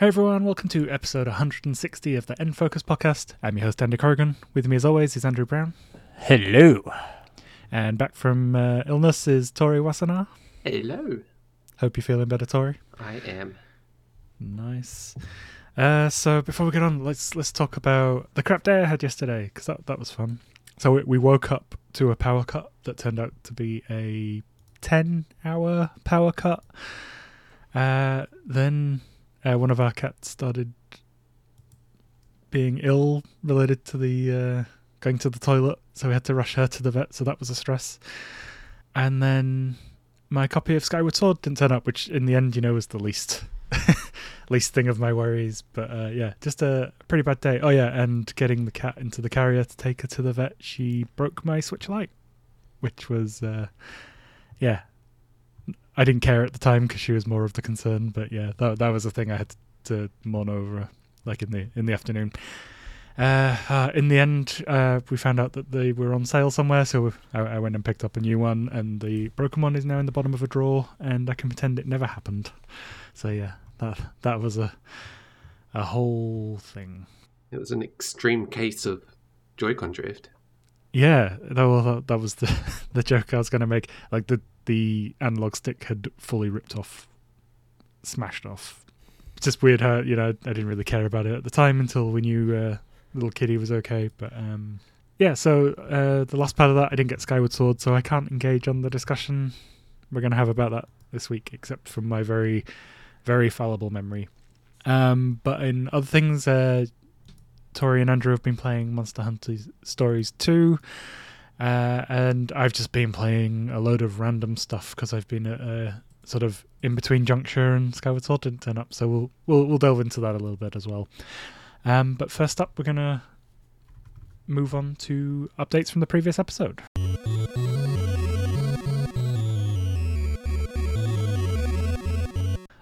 Hey everyone, welcome to episode 160 of the End Focus podcast. I'm your host, Andy Corrigan. With me, as always, is Andrew Brown. Hello. And back from uh, illness is Tori Wasana. Hello. Hope you're feeling better, Tori. I am. Nice. Uh, so before we get on, let's let's talk about the crap day I had yesterday because that that was fun. So we, we woke up to a power cut that turned out to be a 10 hour power cut. Uh, then uh, one of our cats started being ill related to the uh, going to the toilet, so we had to rush her to the vet. So that was a stress. And then my copy of Skyward Sword didn't turn up, which in the end, you know, was the least least thing of my worries. But uh, yeah, just a pretty bad day. Oh yeah, and getting the cat into the carrier to take her to the vet, she broke my Switch Lite, which was uh, yeah. I didn't care at the time because she was more of the concern, but yeah, that that was a thing I had to mourn over, like in the in the afternoon. Uh, uh, in the end, uh, we found out that they were on sale somewhere, so I, I, went and picked up a new one, and the broken one is now in the bottom of a drawer, and I can pretend it never happened. So yeah, that that was a a whole thing. It was an extreme case of Joy-Con drift. Yeah, that was that was the the joke I was going to make. Like the the analog stick had fully ripped off, smashed off. It's just weird how you know I didn't really care about it at the time until we knew uh, little kitty was okay. But um, yeah, so uh, the last part of that I didn't get Skyward Sword, so I can't engage on the discussion we're going to have about that this week, except from my very, very fallible memory. Um, but in other things, uh, Tori and Andrew have been playing Monster Hunter Stories 2. Uh, and I've just been playing a load of random stuff because I've been at a sort of in between juncture and Skyward Sword didn't turn up, so we'll we'll we'll delve into that a little bit as well. Um, but first up, we're gonna move on to updates from the previous episode.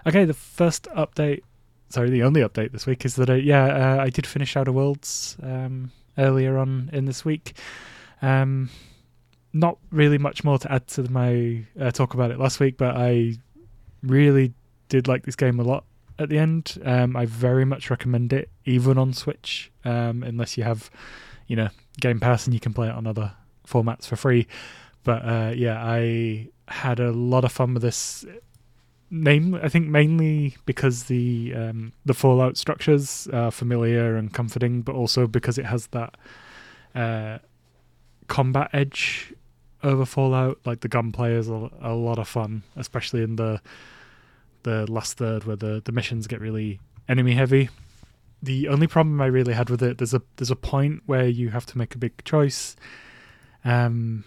Okay, the first update, sorry, the only update this week is that I, yeah, uh, I did finish Outer Worlds um, earlier on in this week. Um, not really much more to add to my uh, talk about it last week, but I really did like this game a lot at the end. Um, I very much recommend it, even on Switch, um, unless you have, you know, Game Pass and you can play it on other formats for free. But uh, yeah, I had a lot of fun with this. Name, I think mainly because the um, the Fallout structures are familiar and comforting, but also because it has that uh, combat edge over Fallout. Like the gunplay is a, a lot of fun, especially in the the last third where the, the missions get really enemy heavy. The only problem I really had with it there's a there's a point where you have to make a big choice, um,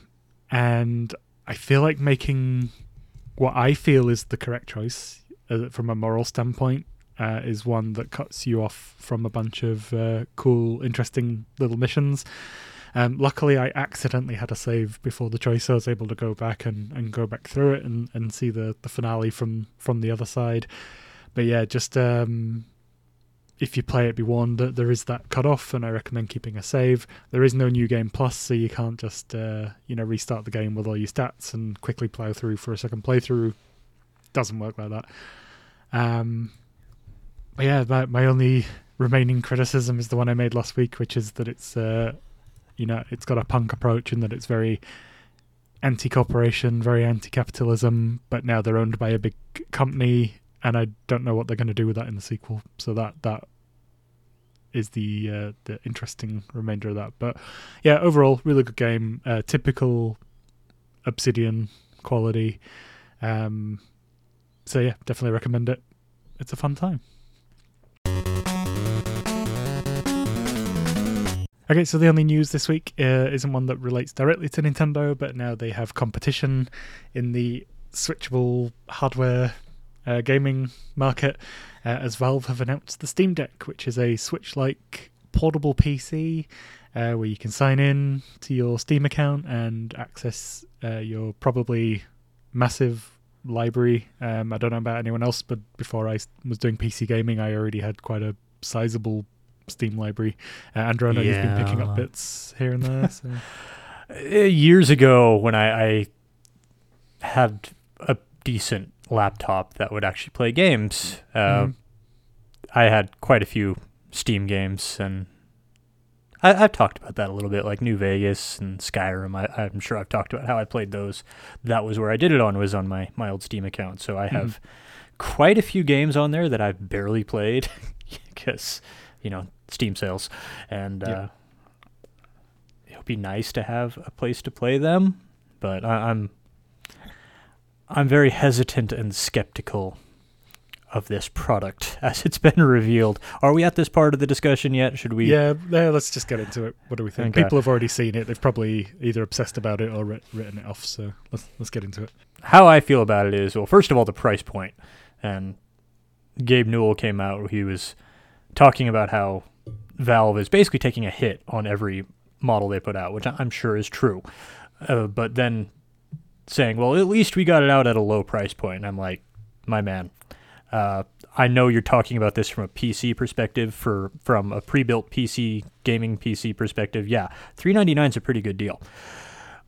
and I feel like making what I feel is the correct choice uh, from a moral standpoint uh, is one that cuts you off from a bunch of uh, cool, interesting little missions. Um, luckily, I accidentally had a save before the choice, so I was able to go back and, and go back through it and, and see the, the finale from, from the other side. But yeah, just um, if you play it, be warned that there is that cut off, and I recommend keeping a save. There is no new game plus, so you can't just uh, you know restart the game with all your stats and quickly plow through for a second playthrough. Doesn't work like that. Um, yeah, my, my only remaining criticism is the one I made last week, which is that it's uh, you know it's got a punk approach and that it's very anti-corporation, very anti-capitalism. But now they're owned by a big company, and I don't know what they're going to do with that in the sequel. So that that is the uh, the interesting remainder of that. But yeah, overall, really good game. Uh, typical Obsidian quality. Um, so yeah, definitely recommend it. It's a fun time. Okay, so the only news this week uh, isn't one that relates directly to Nintendo, but now they have competition in the switchable hardware uh, gaming market, uh, as Valve have announced the Steam Deck, which is a Switch like portable PC uh, where you can sign in to your Steam account and access uh, your probably massive library. Um, I don't know about anyone else, but before I was doing PC gaming, I already had quite a sizable Steam library. Uh, Andrew, I know yeah. you've been picking up bits here and there. So. Years ago, when I, I had a decent laptop that would actually play games, uh, mm-hmm. I had quite a few Steam games, and I, I've talked about that a little bit, like New Vegas and Skyrim. I, I'm sure I've talked about how I played those. That was where I did it on, was on my, my old Steam account. So I have quite a few games on there that I've barely played because, you know, Steam sales. And Yeah. uh, it would be nice to have a place to play them, but I, I'm I'm very hesitant and skeptical of this product as it's been revealed. Are we at this part of the discussion yet? Should we? yeah, yeah, let's just get into it. What do we think? Okay. People have already seen it. They've probably either obsessed about it or writ- written it off. So let's let's get into it. How I feel about it is well, first of all, the price point. And Gabe Newell came out. He was talking about how Valve is basically taking a hit on every model they put out, which I'm sure is true. Uh, but then saying, well, at least we got it out at a low price point. And I'm like, my man, uh, I know you're talking about this from a PC perspective, for from a pre-built PC gaming PC perspective. Yeah, 399 is a pretty good deal.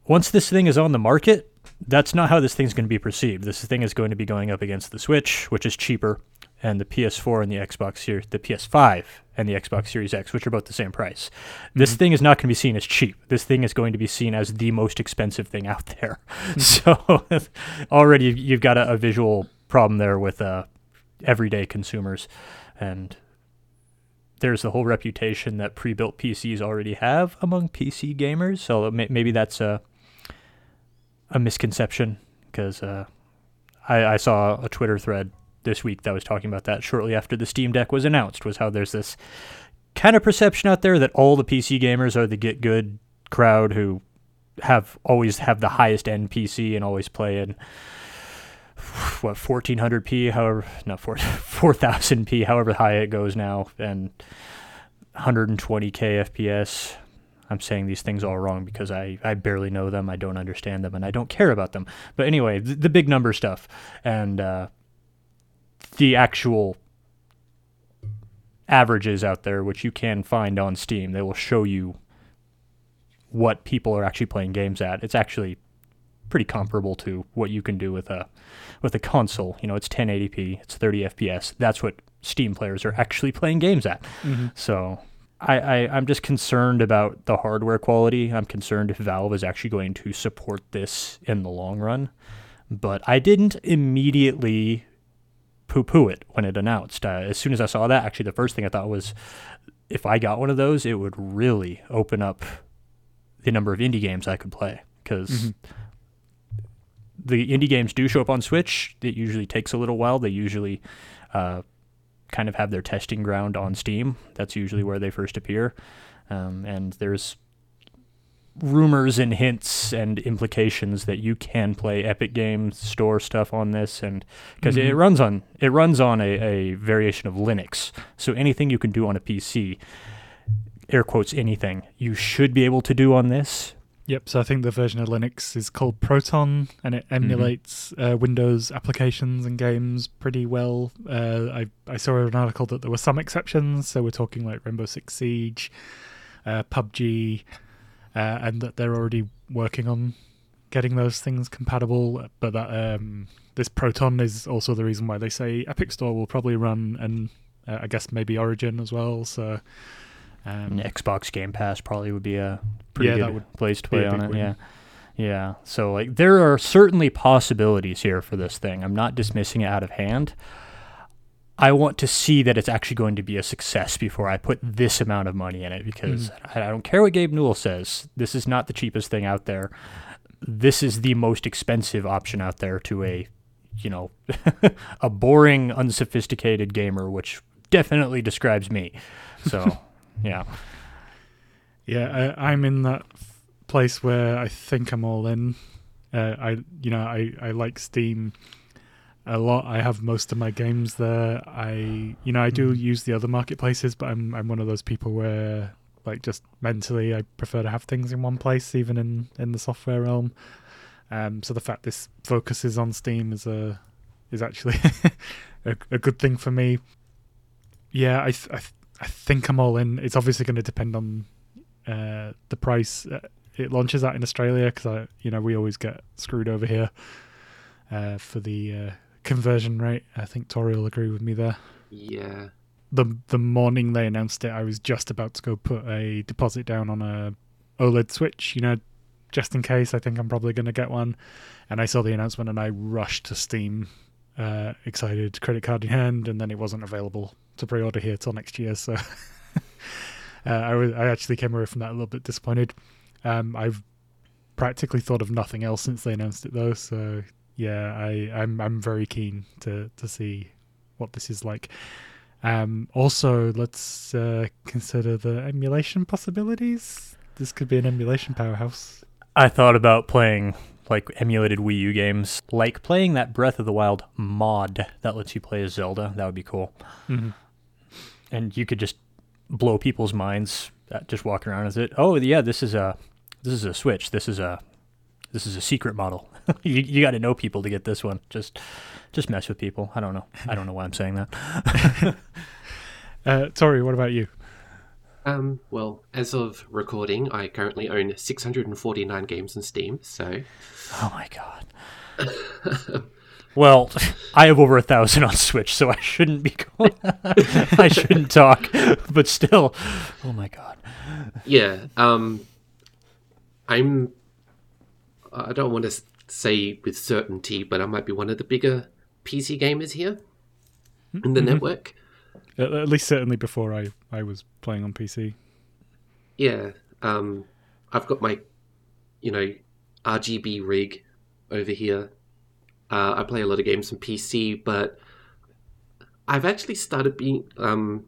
Once this thing is on the market, that's not how this thing's going to be perceived. This thing is going to be going up against the Switch, which is cheaper, and the PS4 and the Xbox Series, the PS5 and the Xbox Series X, which are both the same price. This thing is not going to be seen as cheap. This thing is going to be seen as the most expensive thing out there. so already you've- got a, a visual problem there with uh, everyday consumers, and there's the whole reputation that pre-built PCs already have among PC gamers. So maybe that's a a misconception because uh, I, I saw a Twitter thread this week that was talking about that shortly after the Steam Deck was announced. Was how there's this kind of perception out there that all the PC gamers are the get good crowd who have always have the highest end PC and always play in what 1400p, however, not 4 4000p, however high it goes now, and 120k FPS. I'm saying these things all wrong because I, I barely know them, I don't understand them, and I don't care about them. But anyway, the, the big number stuff and uh, the actual averages out there, which you can find on Steam, they will show you what people are actually playing games at. It's actually pretty comparable to what you can do with a with a console. You know, it's 1080p, it's 30 FPS. That's what Steam players are actually playing games at. Mm-hmm. So I, I, I'm just concerned about the hardware quality. I'm concerned if Valve is actually going to support this in the long run. But I didn't immediately poo poo it when it announced. Uh, as soon as I saw that, actually, the first thing I thought was if I got one of those, it would really open up the number of indie games I could play. Because the indie games do show up on Switch. It usually takes a little while. They usually uh, kind of have their testing ground on Steam. That's usually where they first appear. Um, and there's rumors and hints and implications that you can play Epic Games Store stuff on this, and because it Mhm. runs on it runs on a, a variation of Linux, so anything you can do on a PC, air quotes anything, you should be able to do on this. Yep. So I think the version of Linux is called Proton, and it emulates uh, Windows applications and games pretty well. Uh, I I saw an article that there were some exceptions. So we're talking like Rainbow Six Siege, uh, PUBG, uh, and that they're already working on getting those things compatible. But that um, this Proton is also the reason why they say Epic Store will probably run, and uh, I guess maybe Origin as well. So. Um, Xbox Game Pass probably would be a pretty Yeah, that good would place to play on it. win. Yeah. Yeah. So like there are certainly possibilities here for this thing. I'm not dismissing it out of hand. I want to see that it's actually going to be a success before I put this amount of money in it because I, I don't care what Gabe Newell says. This is not the cheapest thing out there. This is the most expensive option out there to a, you know, a boring, unsophisticated gamer, which definitely describes me. So, yeah. Yeah, I, I'm in that place where I think I'm all in. Uh, I, you know, I, I like Steam a lot. I have most of my games there. I, you know, I do Mhm. use the other marketplaces, but I'm I'm one of those people where, like, just mentally, I prefer to have things in one place, even in in the software realm. Um, so the fact this focuses on Steam is a is actually a, a good thing for me. Yeah, I th- I, th- I think I'm all in. It's obviously going to depend on uh, the price uh, it launches at in Australia because I, you know, we always get screwed over here uh, for the uh, conversion rate. I think Tori will agree with me there. Yeah. the the morning they announced it, I was just about to go put a deposit down on a OLED Switch. You know, just in case. I think I'm probably going to get one. And I saw the announcement and I rushed to Steam, uh, excited, credit card in hand, and then it wasn't available to pre-order here till next year. So uh, I was I actually came away from that a little bit disappointed. Um, I've practically thought of nothing else since they announced it though. So yeah, I I'm I'm very keen to to see what this is like. Um, also, let's uh, consider the emulation possibilities. This could be an emulation powerhouse. I thought about playing like emulated Wii U games, like playing that Breath of the Wild mod that lets you play as Zelda. That would be cool. Mm-hmm. And you could just blow people's minds at just walking around with it. Oh yeah, this is a this is a Switch. This is a this is a secret model. you you got to know people to get this one. Just just mess with people. I don't know. I don't know why I'm saying that. Uh, Tori, what about you? Um, well, as of recording, I currently own 649 games on Steam, so Oh my god. well, I have over a thousand on Switch, so I shouldn't be going. I shouldn't talk, but still, oh my god. yeah. Um, I'm. I don't want to say with certainty, but I might be one of the bigger PC gamers here in the network. At, least certainly before I I was playing on PC. Yeah. Um, I've got my, you know, RGB rig over here. Uh, I play a lot of games on PC, but I've actually started being um,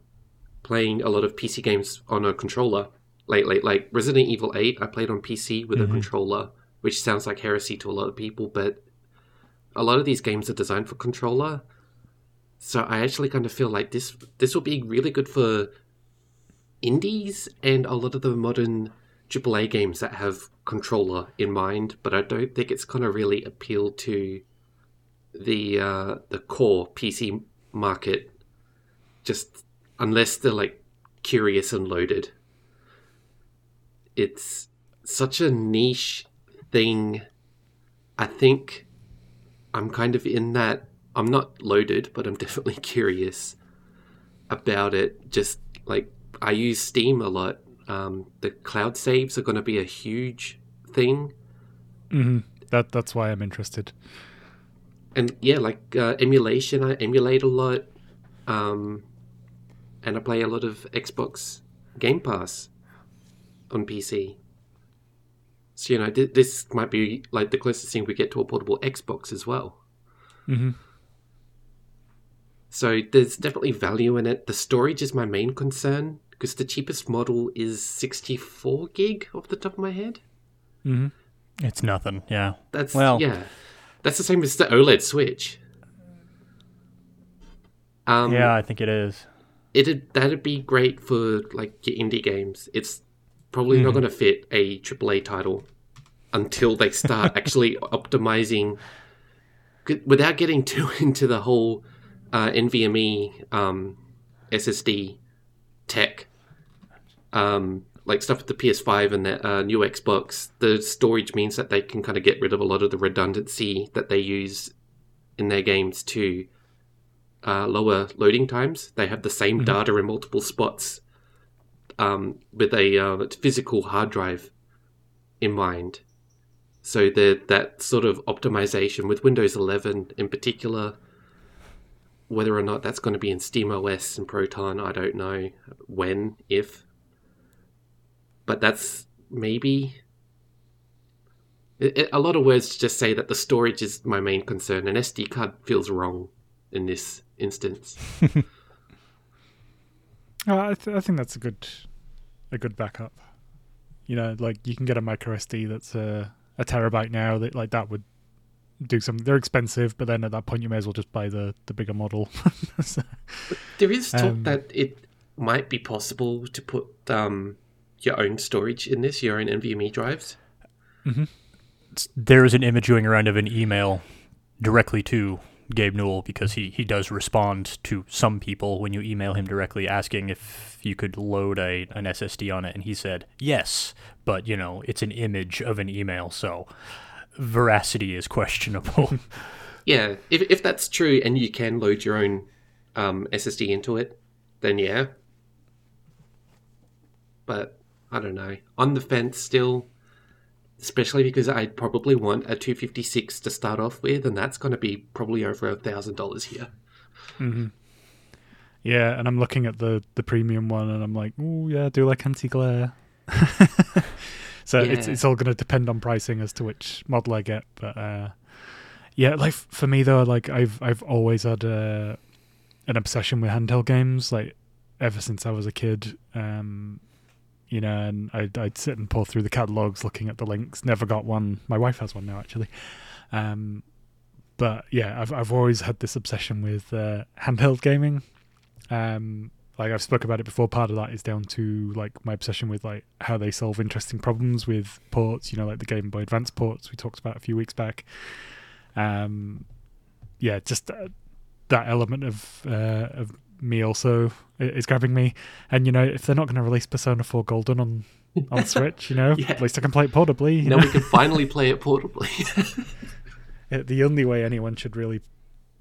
playing a lot of PC games on a controller lately. Like Resident Evil 8, I played on PC with a controller, which sounds like heresy to a lot of people, but a lot of these games are designed for controller. So I actually kind of feel like this this will be really good for indies and a lot of the modern AAA games that have controller in mind, but I don't think it's going to really appeal to the uh, the core PC market, just unless they're like curious and loaded. It's such a niche thing. I think I'm kind of in that. I'm not loaded, but I'm definitely curious about it. Just like I use Steam a lot. Um, the cloud saves are going to be a huge thing, hmm That that's why I'm interested. and yeah, like uh, emulation. I emulate a lot, um, and I play a lot of Xbox Game Pass on PC. So you know, th- this might be like the closest thing we get to a portable Xbox as well. hmm So there's definitely value in it. The storage is my main concern because the cheapest model is 64 gig off the top of my head. hmm It's nothing. Yeah. That's Well- yeah, that's the same as the OLED Switch. Um, yeah, I think it is. it'd that'd be great for like your indie games. It's probably not going to fit a AAA title until they start actually optimizing without getting too into the whole uh, NVMe um, SSD tech. Um, like stuff with the PS5 and the uh, new Xbox, the storage means that they can kind of get rid of a lot of the redundancy that they use in their games to uh, lower loading times. They have the same data in multiple spots um, with a uh, physical hard drive in mind. So the, that sort of optimization with Windows 11 in particular, whether or not that's going to be in SteamOS and Proton, I don't know when, if. But that's maybe. It, it- a lot of words just say that the storage is my main concern. An SD card feels wrong in this instance. Uh, I, th- I think that's a good a good backup. You know, like you can get a micro SD that's a, a terabyte now. That like that would do some. They're expensive, but then at that point you may as well just buy the the bigger model. So- There is talk Um, that it might be possible to put um, your own storage in this, your own NVMe drives. There is an image going around of an email directly to Gabe Newell because he, he does respond to some people when you email him directly asking if you could load a an SSD on it, and he said yes, but you know it's an image of an email, so veracity is questionable. Yeah, if, if that's true and you can load your own um, SSD into it, then yeah. But I don't know. On the fence still, especially because I'd probably want a 256 to start off with, and that's going to be probably over a thousand dollars here. Mm-hmm. Yeah, and I'm looking at the the premium one, and I'm like, oh yeah, I do like anti glare. so it's Yeah. it's all going to depend on pricing as to which model I get, but uh, yeah, like for me though, like I've I've always had uh, an obsession with handheld games, like ever since I was a kid. Um, you know, and I'd I'd sit and pull through the catalogs, looking at the links. Never got one. My wife has one now, actually. Um, but yeah, I've I've always had this obsession with uh, handheld gaming. Um, like I've spoke about it before. Part of that is down to like my obsession with like how they solve interesting problems with ports. You know, like the Game Boy Advance ports we talked about a few weeks back. Um, yeah, just uh, that element of uh, of me also is grabbing me. And you know, if they're not going to release Persona 4 Golden on on Switch, you know, Yeah. at least I can play it portably. You Now know? we can finally play it portably. The only way anyone should really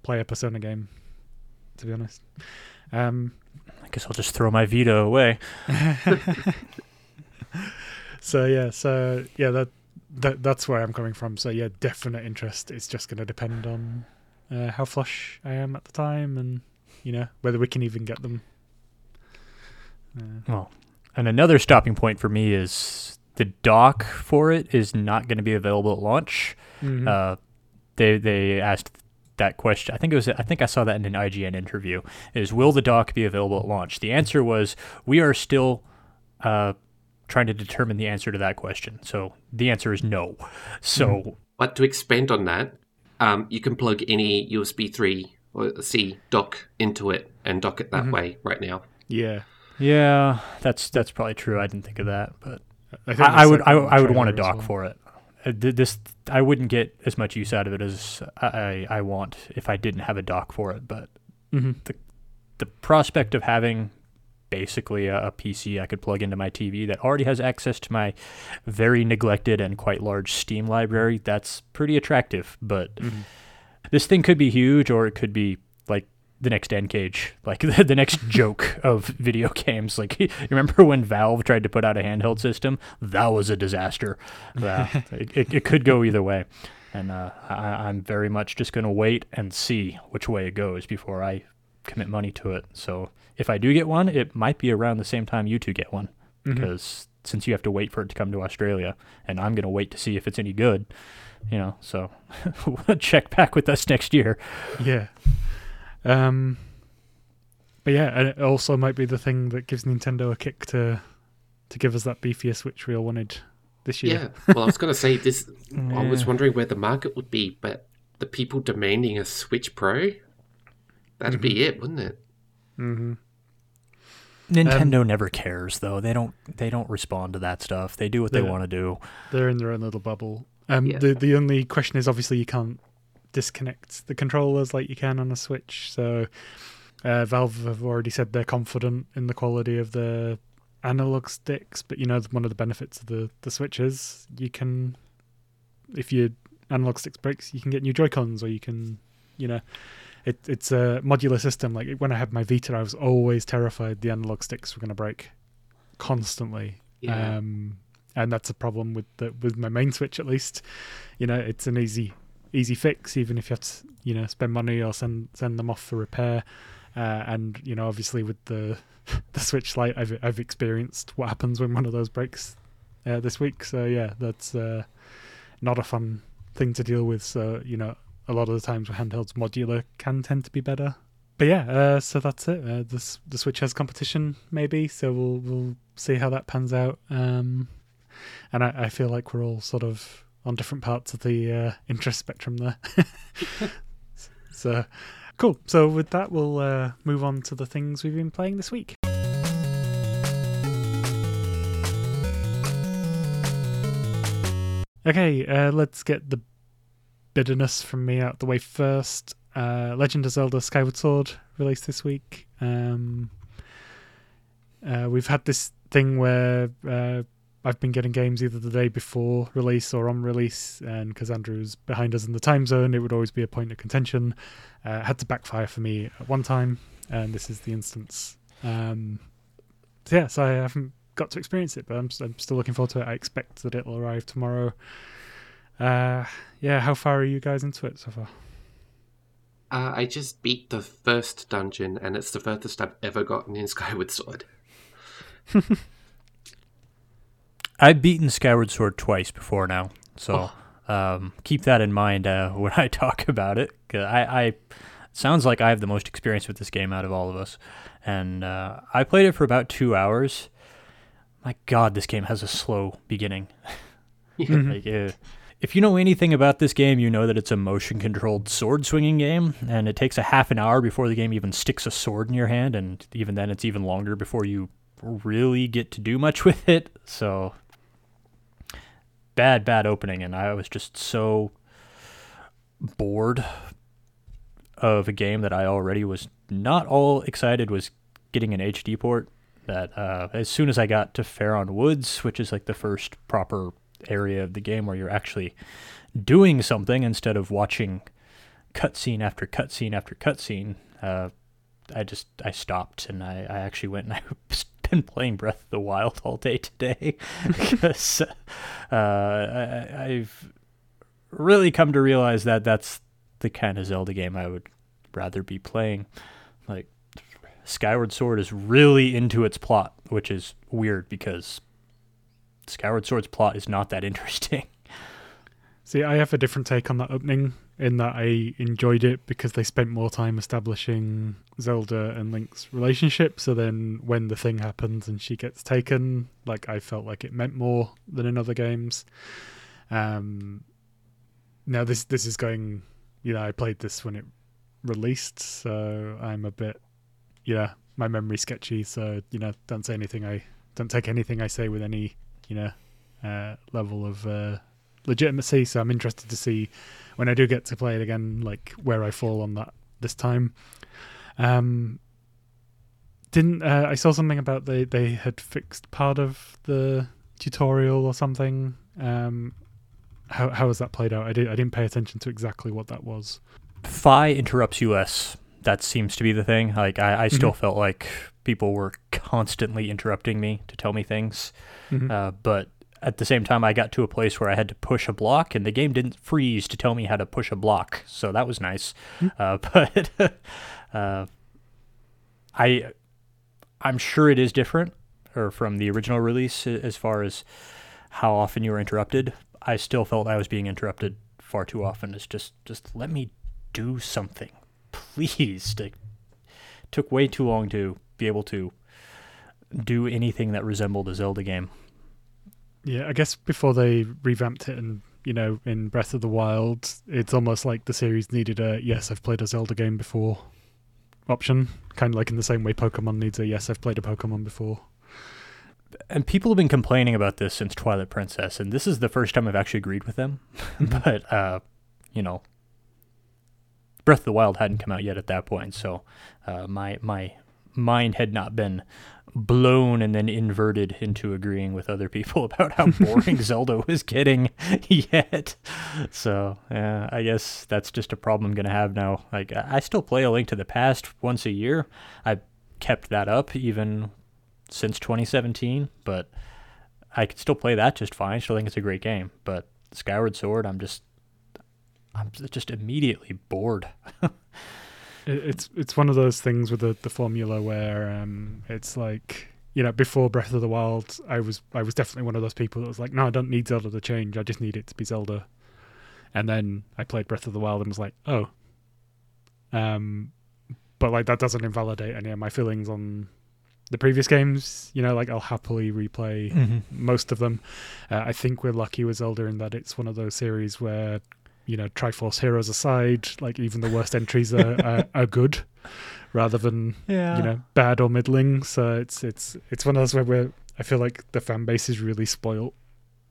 play a Persona game, to be honest. Um, I guess I'll just throw my Vita away. so yeah, so yeah, that that that's where I'm coming from. So yeah, definite interest. It's just going to depend on uh, how flush I am at the time, and you know whether we can even get them. Uh, Well, and another stopping point for me is the dock for it is not going to be available at launch. mhm. Uh, they they asked that question. I think it was. I think I saw that in an IGN interview. Is will the dock be available at launch? The answer was we are still uh, trying to determine the answer to that question. So the answer is no. So but to expand on that, um, you can plug any USB 3 or C dock into it and dock it that way right now. yeah, yeah, that's that's probably true. I didn't think of that, but think I, I would I, that in the I would want a dock well. for it. Uh, th- This I wouldn't get as much use out of it as I, I I want if I didn't have a dock for it. But Mhm. the prospect of having basically a, a PC I could plug into my TV that already has access to my very neglected and quite large Steam library, that's pretty attractive. But Mhm. This thing could be huge or it could be like the next N-Gage, like the, the next joke of video games. Like you remember when Valve tried to put out a handheld system? That was a disaster. Uh, it, it, it could go either way. And uh, I, I'm very much just going to wait and see which way it goes before I commit money to it. So if I do get one, it might be around the same time you two get one Mhm. because since you have to wait for it to come to Australia, and I'm going to wait to see if it's any good, you know. So check back with us next year. Yeah. Um. But yeah, and it also might be the thing that gives Nintendo a kick to to give us that beefier Switch we all wanted this year. Yeah. Well, I was going to say this. I was wondering where the market would be, but the people demanding a Switch Pro, that'd be it, wouldn't it? Mm-hmm. Nintendo never cares though. They don't they don't respond to that stuff. They do what they want to do. They're in their own little bubble. Um. Yeah. The the only question is obviously you can't disconnect the controllers like you can on a Switch. So, uh, Valve have already said they're confident in the quality of the analog sticks. But you know, one of the benefits of the the Switch is you can, if your analog sticks breaks, you can get new Joy Cons, or you can, you know, it, it's a modular system. Like when I had my Vita, I was always terrified the analog sticks were going to break constantly. Yeah. Um, and that's a problem with the with my main Switch at least. You know, it's an easy easy fix, even if you have to, you know, spend money or send send them off for repair. Uh, and you know, obviously with the the Switch Lite I've I've experienced what happens when one of those breaks uh, this week. So yeah, that's uh, not a fun thing to deal with. So you know, a lot of the times with handhelds, modular can tend to be better. But yeah, uh, so that's it. Uh, the the Switch has competition, maybe. So we'll we'll see how that pans out. Um, and I, I feel like we're all sort of on different parts of the uh, interest spectrum there. so cool. So with that, we'll uh, move on to the things we've been playing this week. Okay, uh, let's get the bitterness from me out the way first. Uh, Legend of Zelda Skyward Sword released this week. Um, uh, we've had this thing where uh, I've been getting games either the day before release or on release, and because Andrew's behind us in the time zone, it would always be a point of contention. Uh, had to backfire for me at one time, and this is the instance Um, so yeah, so I haven't got to experience it, but I'm, I'm still looking forward to it. I expect that it'll arrive tomorrow. Uh, yeah, how far are you guys into it so far? Uh, I just beat the first dungeon, and it's the furthest I've ever gotten in Skyward Sword. I've beaten Skyward Sword twice before now, so um, keep that in mind uh, when I talk about it. 'Cause I, I sounds like I have the most experience with this game out of all of us, and uh, I played it for about two hours. My God, this game has a slow beginning. like, uh, if you know anything about this game, you know that it's a motion controlled sword swinging game, and it takes a half an hour before the game even sticks a sword in your hand, and even then, it's even longer before you really get to do much with it. So, bad, bad opening, and I was just so bored of a game that I already was not all excited was getting an HD port. That uh, as soon as I got to Faron Woods, which is like the first proper area of the game where you're actually doing something instead of watching cutscene after cutscene after cutscene, uh, I just I stopped and I, I actually went and I've been playing Breath of the Wild all day today because uh, I, I've really come to realize that that's the kind of Zelda game I would rather be playing. Like Skyward Sword is really into its plot, which is weird because Skyward Sword's plot is not that interesting. See, I have a different take on that opening in that I enjoyed it because they spent more time establishing Zelda and Link's relationship. So then when the thing happens and she gets taken, like I felt like it meant more than in other games. Um, now this this is going, you know, I played this when it released, so I'm a bit, yeah, my memory's sketchy. So you know, don't say anything. I don't take anything I say with any, you know, uh, level of uh, legitimacy. So I'm interested to see when I do get to play it again, like where I fall on that this time. Um, didn't uh, I saw something about they they had fixed part of the tutorial or something. Um, how how has that played out? I did I didn't pay attention to exactly what that was. Fi interrupts US. That seems to be the thing. Like I, I still Mhm. felt like people were constantly interrupting me to tell me things. Mhm. Uh, but at the same time, I got to a place where I had to push a block, and the game didn't freeze to tell me how to push a block, so that was nice. Uh, but uh, I, I'm sure it is different, or from the original release, as far as how often you were interrupted. I still felt I was being interrupted far too often. It's just, just let me do something, please. It took way too long to be able to do anything that resembled a Zelda game. Yeah, I guess before they revamped it and you know in Breath of the Wild, it's almost like the series needed a yes, I've played a Zelda game before option, kind of like in the same way Pokemon needs a yes, I've played a Pokemon before. and people have been complaining about this since Twilight Princess, and this is the first time I've actually agreed with them. but uh, you know, Breath of the Wild hadn't come out yet at that point, so uh, my my mind had not been blown and then inverted into agreeing with other people about how boring Zelda was getting yet. So yeah, I guess that's just a problem I'm gonna have now. Like I still play A Link to the Past once a year. I've kept that up even since 2017, but I could still play that just fine. Still think it's a great game. But Skyward Sword, I'm just, I'm just immediately bored. It, it's it's one of those things with the the formula where um it's like you know before Breath of the Wild, I was I was definitely one of those people that was like, no, I don't need Zelda to change. I just need it to be Zelda. And then I played Breath of the Wild and was like, oh. Um, but like that doesn't invalidate any of my feelings on the previous games. You know, like I'll happily replay most of them. Uh, I think we're lucky with Zelda in that it's one of those series where, you know, Triforce Heroes aside, like even the worst entries are, are, are good, rather than Yeah. you know bad or middling. So it's it's it's one of those where we're, I feel like the fan base is really spoilt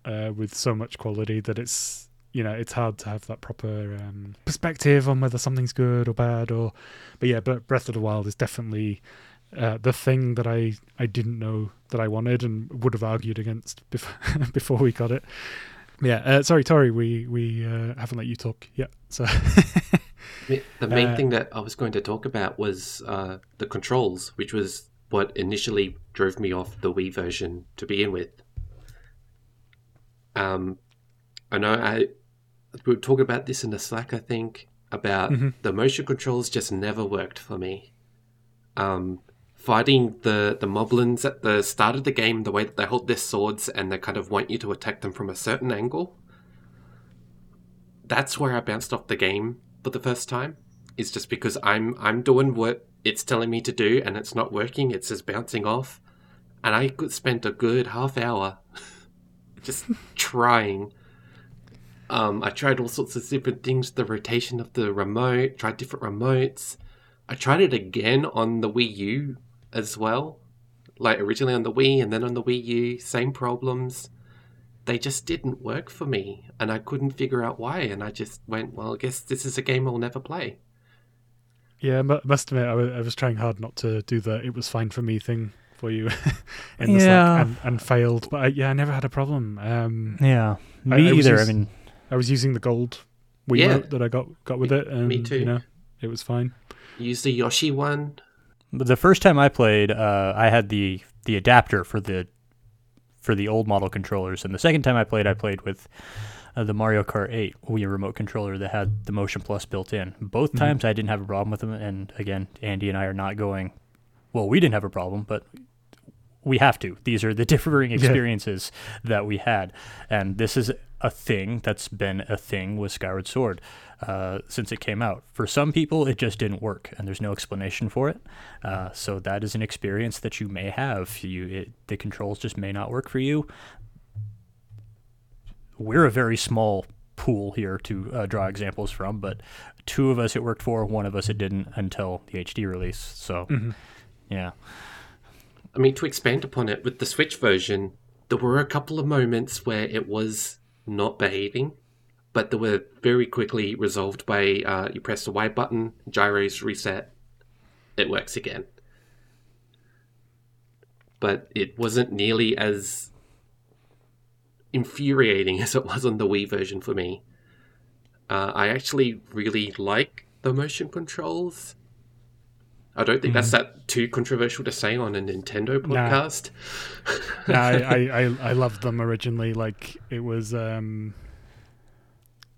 uh, with so much quality that it's you know it's hard to have that proper um, perspective on whether something's good or bad or but yeah but breath of the wild is definitely uh, the thing that i i didn't know that i wanted and would have argued against before before we got it yeah uh, sorry tori we we uh, haven't let you talk yet so The main Uh, thing that I was going to talk about was uh, the controls, which was what initially drove me off the Wii version to begin with. Um, I know I we were talking about this in the Slack, I think, about the motion controls just never worked for me. Um, fighting the the moblins at the start of the game, the way that they hold their swords and they kind of want you to attack them from a certain angle. That's where I bounced off the game for the first time. Is just because I'm I'm doing what it's telling me to do and it's not working. It's just bouncing off, and I could spent a good half hour just trying. Um, I tried all sorts of different things, the rotation of the remote, tried different remotes. I tried it again on the Wii U as well. Like originally on the Wii and then on the Wii U, same problems. They just didn't work for me, and I couldn't figure out why. And I just went, well, I guess this is a game I'll never play. Yeah, I must admit, I was, trying hard not to do the "it was fine for me" thing for you in the Yeah. Slack and, and failed. But I, yeah, I never had a problem. Um, Yeah, me I was either. I mean, I was using the gold Wiimote Yeah. that I got got with it, and me too. you know, it was fine. Use the Yoshi one. The first time I played, uh, I had the the adapter for the for the old model controllers, and the second time I played, I played with uh, the Mario Kart 8 Wii remote controller that had the Motion Plus built in. Both Mhm. times I didn't have a problem with them, and again, Andy and I are not going. Well, we didn't have a problem, but we have to. These are the differing Yeah. experiences that we had, and this is a thing that's been a thing with Skyward Sword uh, since it came out. For some people, it just didn't work, and there's no explanation for it. Uh, so that is an experience that you may have. You, it, the controls just may not work for you. We're a very small pool here to uh, draw examples from, but two of us it worked for, one of us it didn't until the HD release. So, yeah. I mean, to expand upon it, with the Switch version, there were a couple of moments where it was not behaving, but they were very quickly resolved by uh, you press the Y button, gyros reset, it works again. But it wasn't nearly as infuriating as it was on the Wii version for me. Uh, I actually really like the motion controls. I don't think that's that too controversial to say on a Nintendo podcast. no, I, I, I, I loved them originally. Like it was, um,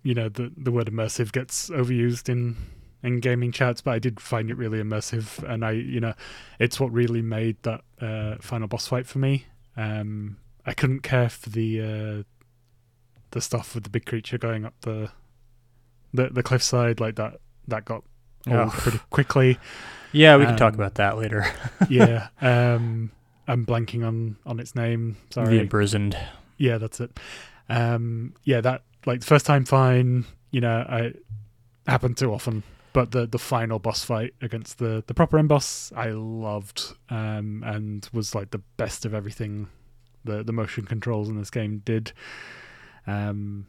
you know, the the word immersive gets overused in in gaming chats, but I did find it really immersive, and I, you know, it's what really made that uh, final boss fight for me. Um, I couldn't care for the uh, the stuff with the big creature going up the the the cliffside like that. That got old Oh. pretty quickly. Yeah, we can talk Um, about that later. yeah. Um, I'm blanking on on its name. Sorry. The imprisoned. Yeah, that's it. Um, yeah, that like the first time fine, you know, I happened too often, but the the final boss fight against the the proper end boss, I loved, um, and was like the best of everything the the motion controls in this game did. Um,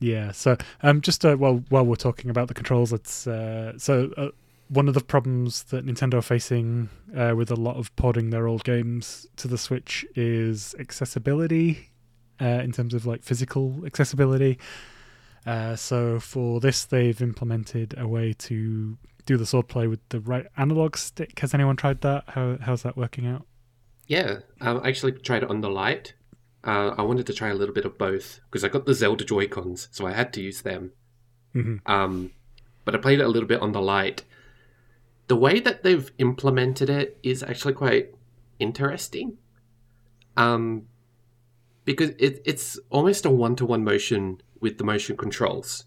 yeah, so um, just uh, while while we're talking about the controls, let's uh, so. Uh, one of the problems that Nintendo are facing uh, with a lot of porting their old games to the Switch is accessibility uh, in terms of like physical accessibility. Uh, so for this, they've implemented a way to do the swordplay with the right analog stick. Has anyone tried that? How how's that working out? Yeah, um, I actually tried it on the light. Uh, I wanted to try a little bit of both because I got the Zelda Joy Cons, so I had to use them. Mhm. Um, but I played it a little bit on the light. The way that they've implemented it is actually quite interesting. Um, because it, it's almost a one to one motion with the motion controls,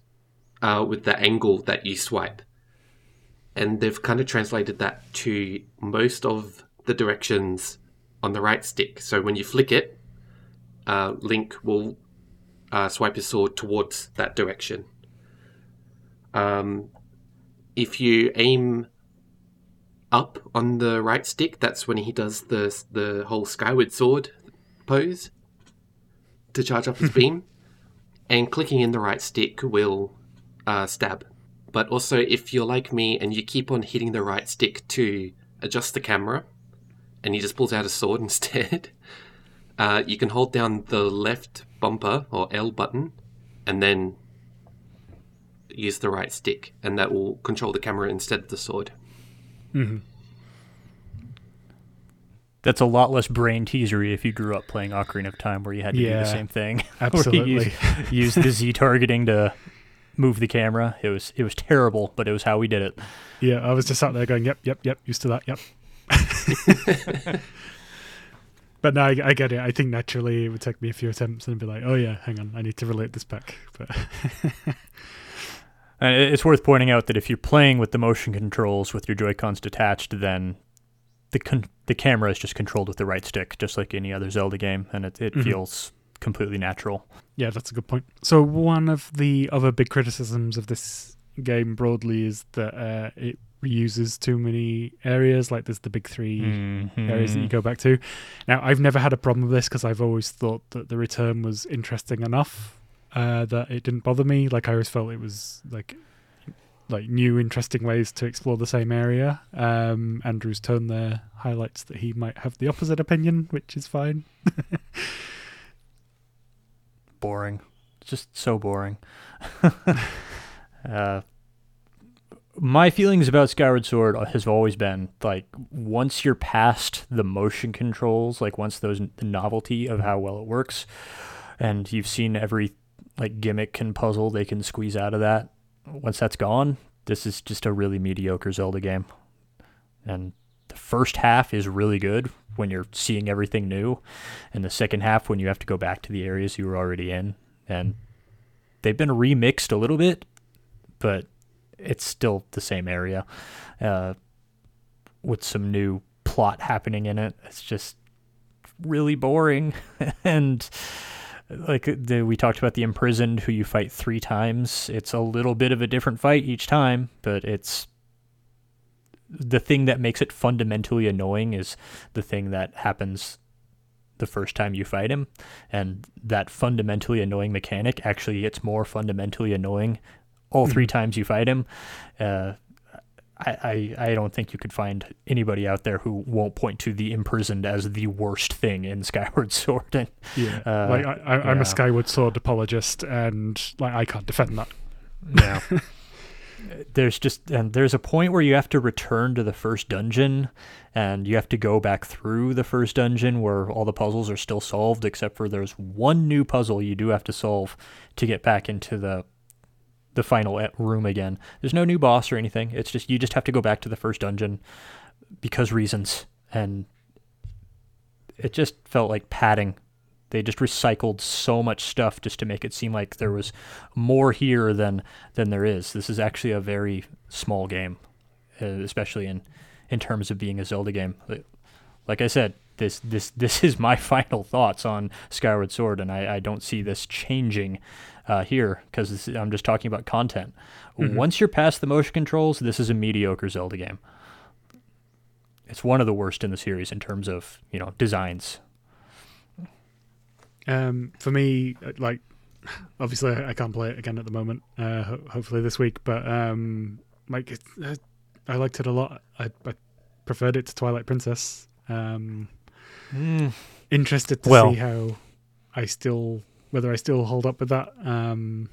uh, with the angle that you swipe. And they've kind of translated that to most of the directions on the right stick. So when you flick it, uh, Link will uh, swipe his sword towards that direction. Um, if you aim up on the right stick, that's when he does the the whole Skyward Sword pose to charge up his beam. And clicking in the right stick will uh, stab. But also, if you're like me and you keep on hitting the right stick to adjust the camera, and he just pulls out a sword instead, uh, you can hold down the left bumper or L button, and then use the right stick, and that will control the camera instead of the sword. Mm-hmm. That's a lot less brain teasery if you grew up playing Ocarina of Time, where you had to do the same thing. Absolutely. use, use the Z targeting to move the camera. It was it was terrible, but it was how we did it. Yeah, I was just sat there going, "Yep, yep, yep, used to that." Yep. but no, I, I get it. I think naturally it would take me a few attempts and be like, "Oh yeah, hang on, I need to relate this back." But And it's worth pointing out that if you're playing with the motion controls with your Joy Cons detached, then the con- the camera is just controlled with the right stick, just like any other Zelda game, and it, it Mhm. feels completely natural. yeah, that's a good point. So one of the other big criticisms of this game broadly is that uh, it reuses too many areas. Like there's the big 3 areas that you go back to. Now, I've never had a problem with this because I've always thought that the return was interesting enough uh, that it didn't bother me. Like I always felt it was like like new, interesting ways to explore the same area. Um, Andrew's tone there highlights that he might have the opposite opinion, which is fine. boring. Just so boring. uh, my feelings about Skyward Sword has always been like once you're past the motion controls, like once those the novelty of how well it works, and you've seen every like gimmick and puzzle they can squeeze out of that. Once that's gone, this is just a really mediocre Zelda game. And the first half is really good when you're seeing everything new, and the second half when you have to go back to the areas you were already in. And they've been remixed a little bit, but it's still the same area uh, with some new plot happening in it. It's just really boring. and like the, we talked about the imprisoned who you fight three times. It's a little bit of a different fight each time, but it's the thing that makes it fundamentally annoying is the thing that happens the first time you fight him and that fundamentally annoying mechanic actually gets more fundamentally annoying all 3 Mhm. times you fight him uh, I, I, I don't think you could find anybody out there who won't point to the imprisoned as the worst thing in Skyward Sword. And Yeah, Uh, like I, I, I'm yeah. a Skyward Sword apologist, and like I can't defend that. No. there's just and there's a point where you have to return to the first dungeon and you have to go back through the first dungeon where all the puzzles are still solved except for there's one new puzzle you do have to solve to get back into the the final room again. There's no new boss or anything. It's just you just have to go back to the first dungeon because reasons and it just felt like padding. They just recycled so much stuff just to make it seem like there was more here than than there is. This is actually a very small game, uh, especially in in terms of being a Zelda game. Like- Like I said, this this this is my final thoughts on Skyward Sword, and I, I don't see this changing uh, here because I'm just talking about content. Mhm. Once you're past the motion controls, this is a mediocre Zelda game. It's one of the worst in the series in terms of you know designs. Um, for me, uh, like obviously I can't play it again at the moment. Uh, ho- hopefully this week, but um, like it, uh, I liked it a lot. I, I preferred it to Twilight Princess. Um, interested to Well- see how I still whether I still hold up with that. Um,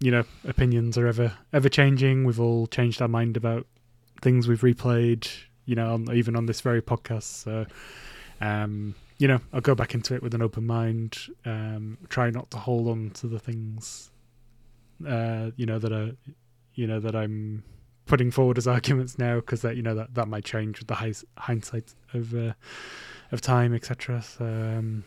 you know, opinions are ever ever changing. We've all changed our mind about things we've replayed. You know, on, even on this very podcast. So, um, you know, I'll go back into it with an open mind. Um, try not to hold on to the things, uh, you know, that are, you know, that I'm putting forward as arguments now, because that you know that that might change with the hindsight of uh, of time, etc. So, um,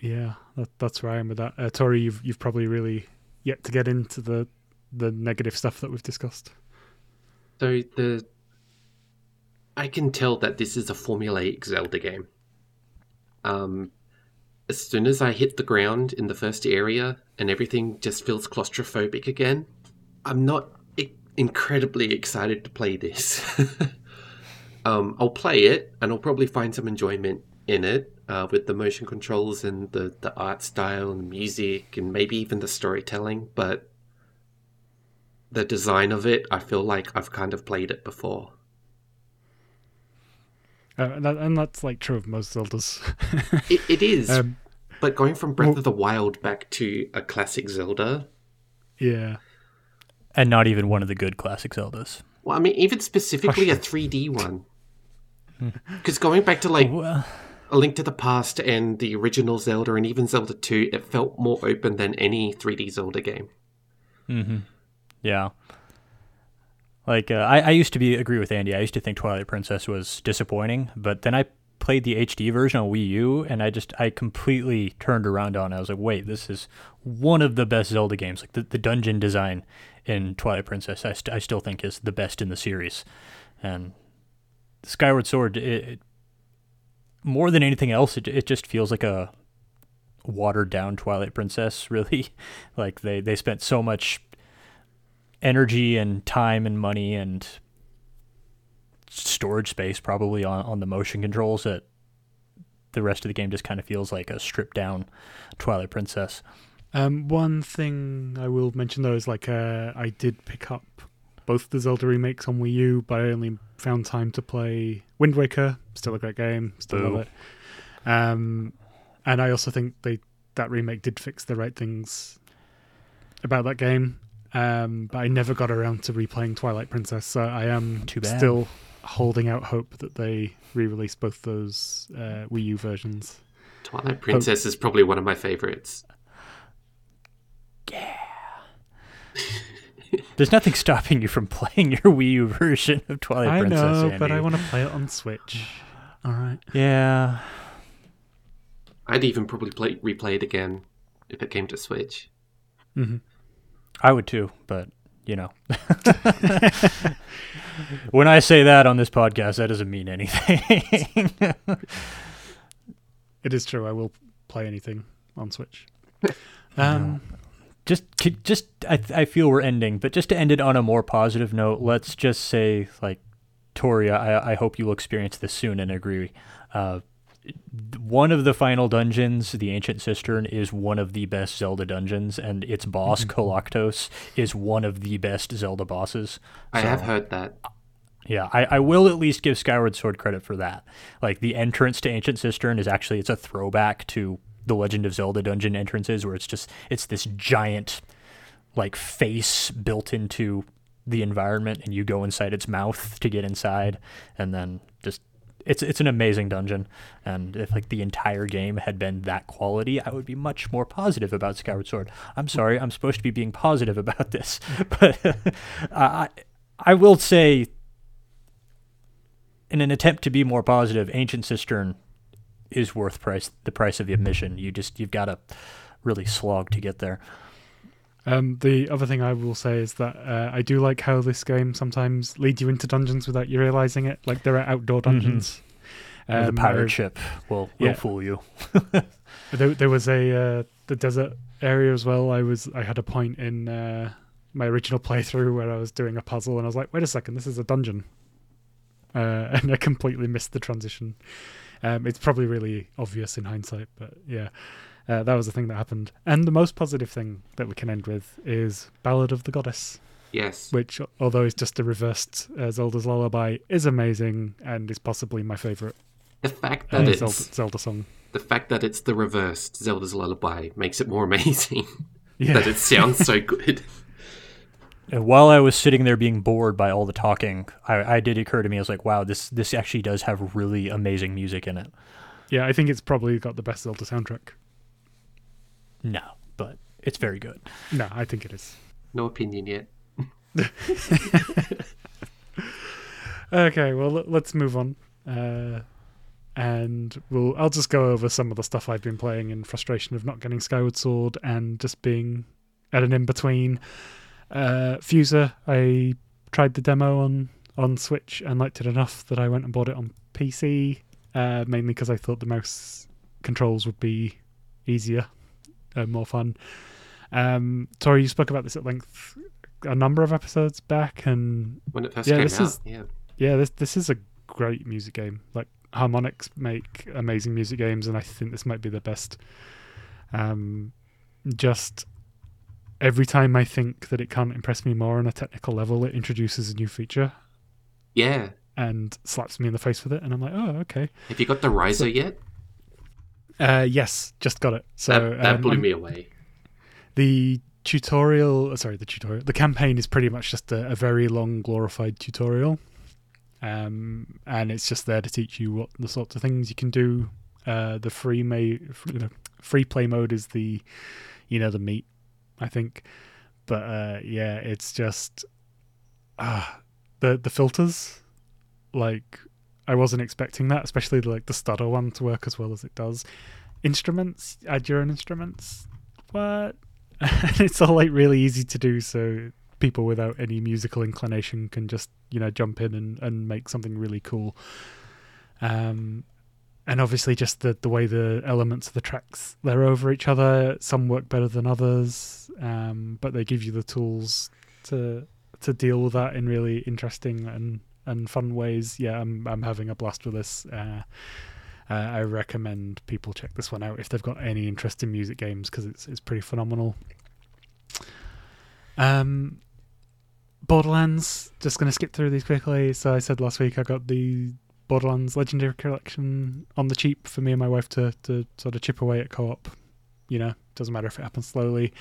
yeah, that, that's where I am with that. Uh, Tori, you've you've probably really yet to get into the the negative stuff that we've discussed. So the I can tell that this is a formulaic Zelda game. Um, as soon as I hit the ground in the first area and everything just feels claustrophobic again, I'm not i- incredibly excited to play this. um, I'll play it and I'll probably find some enjoyment in it uh, with the motion controls and the, the art style and music and maybe even the storytelling, but the design of it, I feel like I've kind of played it before. Uh, and, that, and that's like true of most Zeldas. It, it is, um, but going from Breath well- of the Wild back to a classic Zelda, yeah. And not even one of the good classic Zeldas. well, I mean, even specifically a 3D one. Because going back to like Well, A Link to the Past and the original Zelda and even Zelda 2, it felt more open than any 3D Zelda game. Mm-hmm. yeah. Like uh, I, I used to be agree with Andy. I used to think Twilight Princess was disappointing, but then I played the HD version on Wii U, and I just I completely turned around on. it. I was like, wait, this is one of the best Zelda games. Like the, the dungeon design in Twilight Princess, I, st- I still think is the best in the series, and Skyward Sword, it, it, more than anything else, it it just feels like a watered down Twilight Princess. Really, like they they spent so much energy and time and money and storage space probably on, on the motion controls that the rest of the game just kind of feels like a stripped down Twilight Princess. Um, one thing I will mention though is like uh, I did pick up both the Zelda remakes on Wii U, but I only found time to play Wind Waker. Still a great game. Still Boo. love it. Um, and I also think they that remake did fix the right things about that game. Um, but I never got around to replaying Twilight Princess, so I am Too bad. still holding out hope that they re-release both those uh, Wii U versions. Twilight Princess is probably one of my favorites. There's nothing stopping you from playing your Wii U version of Twilight I Princess. know, but I want to play it on Switch. All right. Yeah. I'd even probably play replay it again if it came to Switch. hmm I would too, but you know. when I say that on this podcast, that doesn't mean anything. It is true. I will play anything on Switch. Um, just just I I feel we're ending, but just to end it on a more positive note, let's just say like Toria, I I hope you'll experience this soon and agree. Uh, one of the final dungeons, the Ancient Cistern, is one of the best Zelda dungeons, and its boss, Koloktos, is one of the best Zelda bosses. I So- have heard that. yeah, I, I will at least give Skyward Sword credit for that. Like the entrance to Ancient Cistern is actually it's a throwback to the Legend of Zelda dungeon entrances where it's just it's this giant like face built into the environment and you go inside its mouth to get inside and then just it's it's an amazing dungeon and if like the entire game had been that quality I would be much more positive about Skyward Sword. I'm sorry, I'm supposed to be being positive about this, but I I will say in an attempt to be more positive, Ancient Cistern is worth price the price of the admission. You just you've got to really slog to get there. um, the other thing I will say is that uh, I do like how this game sometimes leads you into dungeons without you realizing it. Like there are outdoor dungeons. the Um, pirate or- ship will will yeah. fool you. There, there was a uh, the desert area as well. I was I had a point in uh, my original playthrough where I was doing a puzzle and I was like, wait a second, this is a dungeon, uh, and I completely missed the transition. Um, it's probably really obvious in hindsight, but yeah, uh, that was the thing that happened. And the most positive thing that we can end with is Ballad of the Goddess, Yes. which, although it's just a reversed uh, Zelda's Lullaby, is amazing and is possibly my favorite The fact uh, that Zelda, it's Zelda song. the fact that it's the reversed Zelda's Lullaby makes it more amazing. Yeah. that it sounds so good. And while I was sitting there being bored by all the talking, I, I did occur to me I was like, wow, this this actually does have really amazing music in it. Yeah, I think it's probably got the best Zelda soundtrack. No, but it's very good. No, I think it is. No opinion yet. Okay, well let- let's move on, uh, and we'll. I'll just go over some of the stuff I've been playing in frustration of not getting Skyward Sword and just being at an in between. Uh, Fuser, I tried the demo on on Switch and liked it enough that I went and bought it on PC, uh, mainly because I thought the mouse controls would be easier and more fun. Um, Tori, you spoke about this at length a number of episodes back, and When it first Yeah, came this out. is- Yeah. yeah, this this is a great music game. Like Harmonix make amazing music games, and I think this might be the best. Um, just every time I think that it can't impress me more on a technical level, it introduces a new feature Yeah. and slaps me in the face with it, and I'm like, oh, okay. Have you got the riser yet? Uh, yes, just got it. So that that um, blew me away. the tutorial uh, sorry the tutorial the campaign is pretty much just a, a very long glorified tutorial um, and it's just there to teach you what the sorts of things you can do. Uh, the free may free play mode is the you know the meat, I think, but uh, yeah, it's just ah the the filters like I wasn't expecting that, especially like the stutter one to work as well as it does. Instruments, add your own instruments. What? it's all like really easy to do, so people without any musical inclination can just you know jump in and, and make something really cool. Um, and obviously just the the way the elements of the tracks they're over each other. Some work better than others, um, but they give you the tools to to deal with that in really interesting and and fun ways. Yeah, I'm I'm having a blast with this. Uh, uh, I recommend people check this one out if they've got any interest in music games because it's it's pretty phenomenal. Um, Borderlands. Just gonna skip through these quickly. So I said last week I got the Borderlands Legendary Collection on the cheap for me and my wife to to sort of chip away at co-op. You know, doesn't matter if it happens slowly.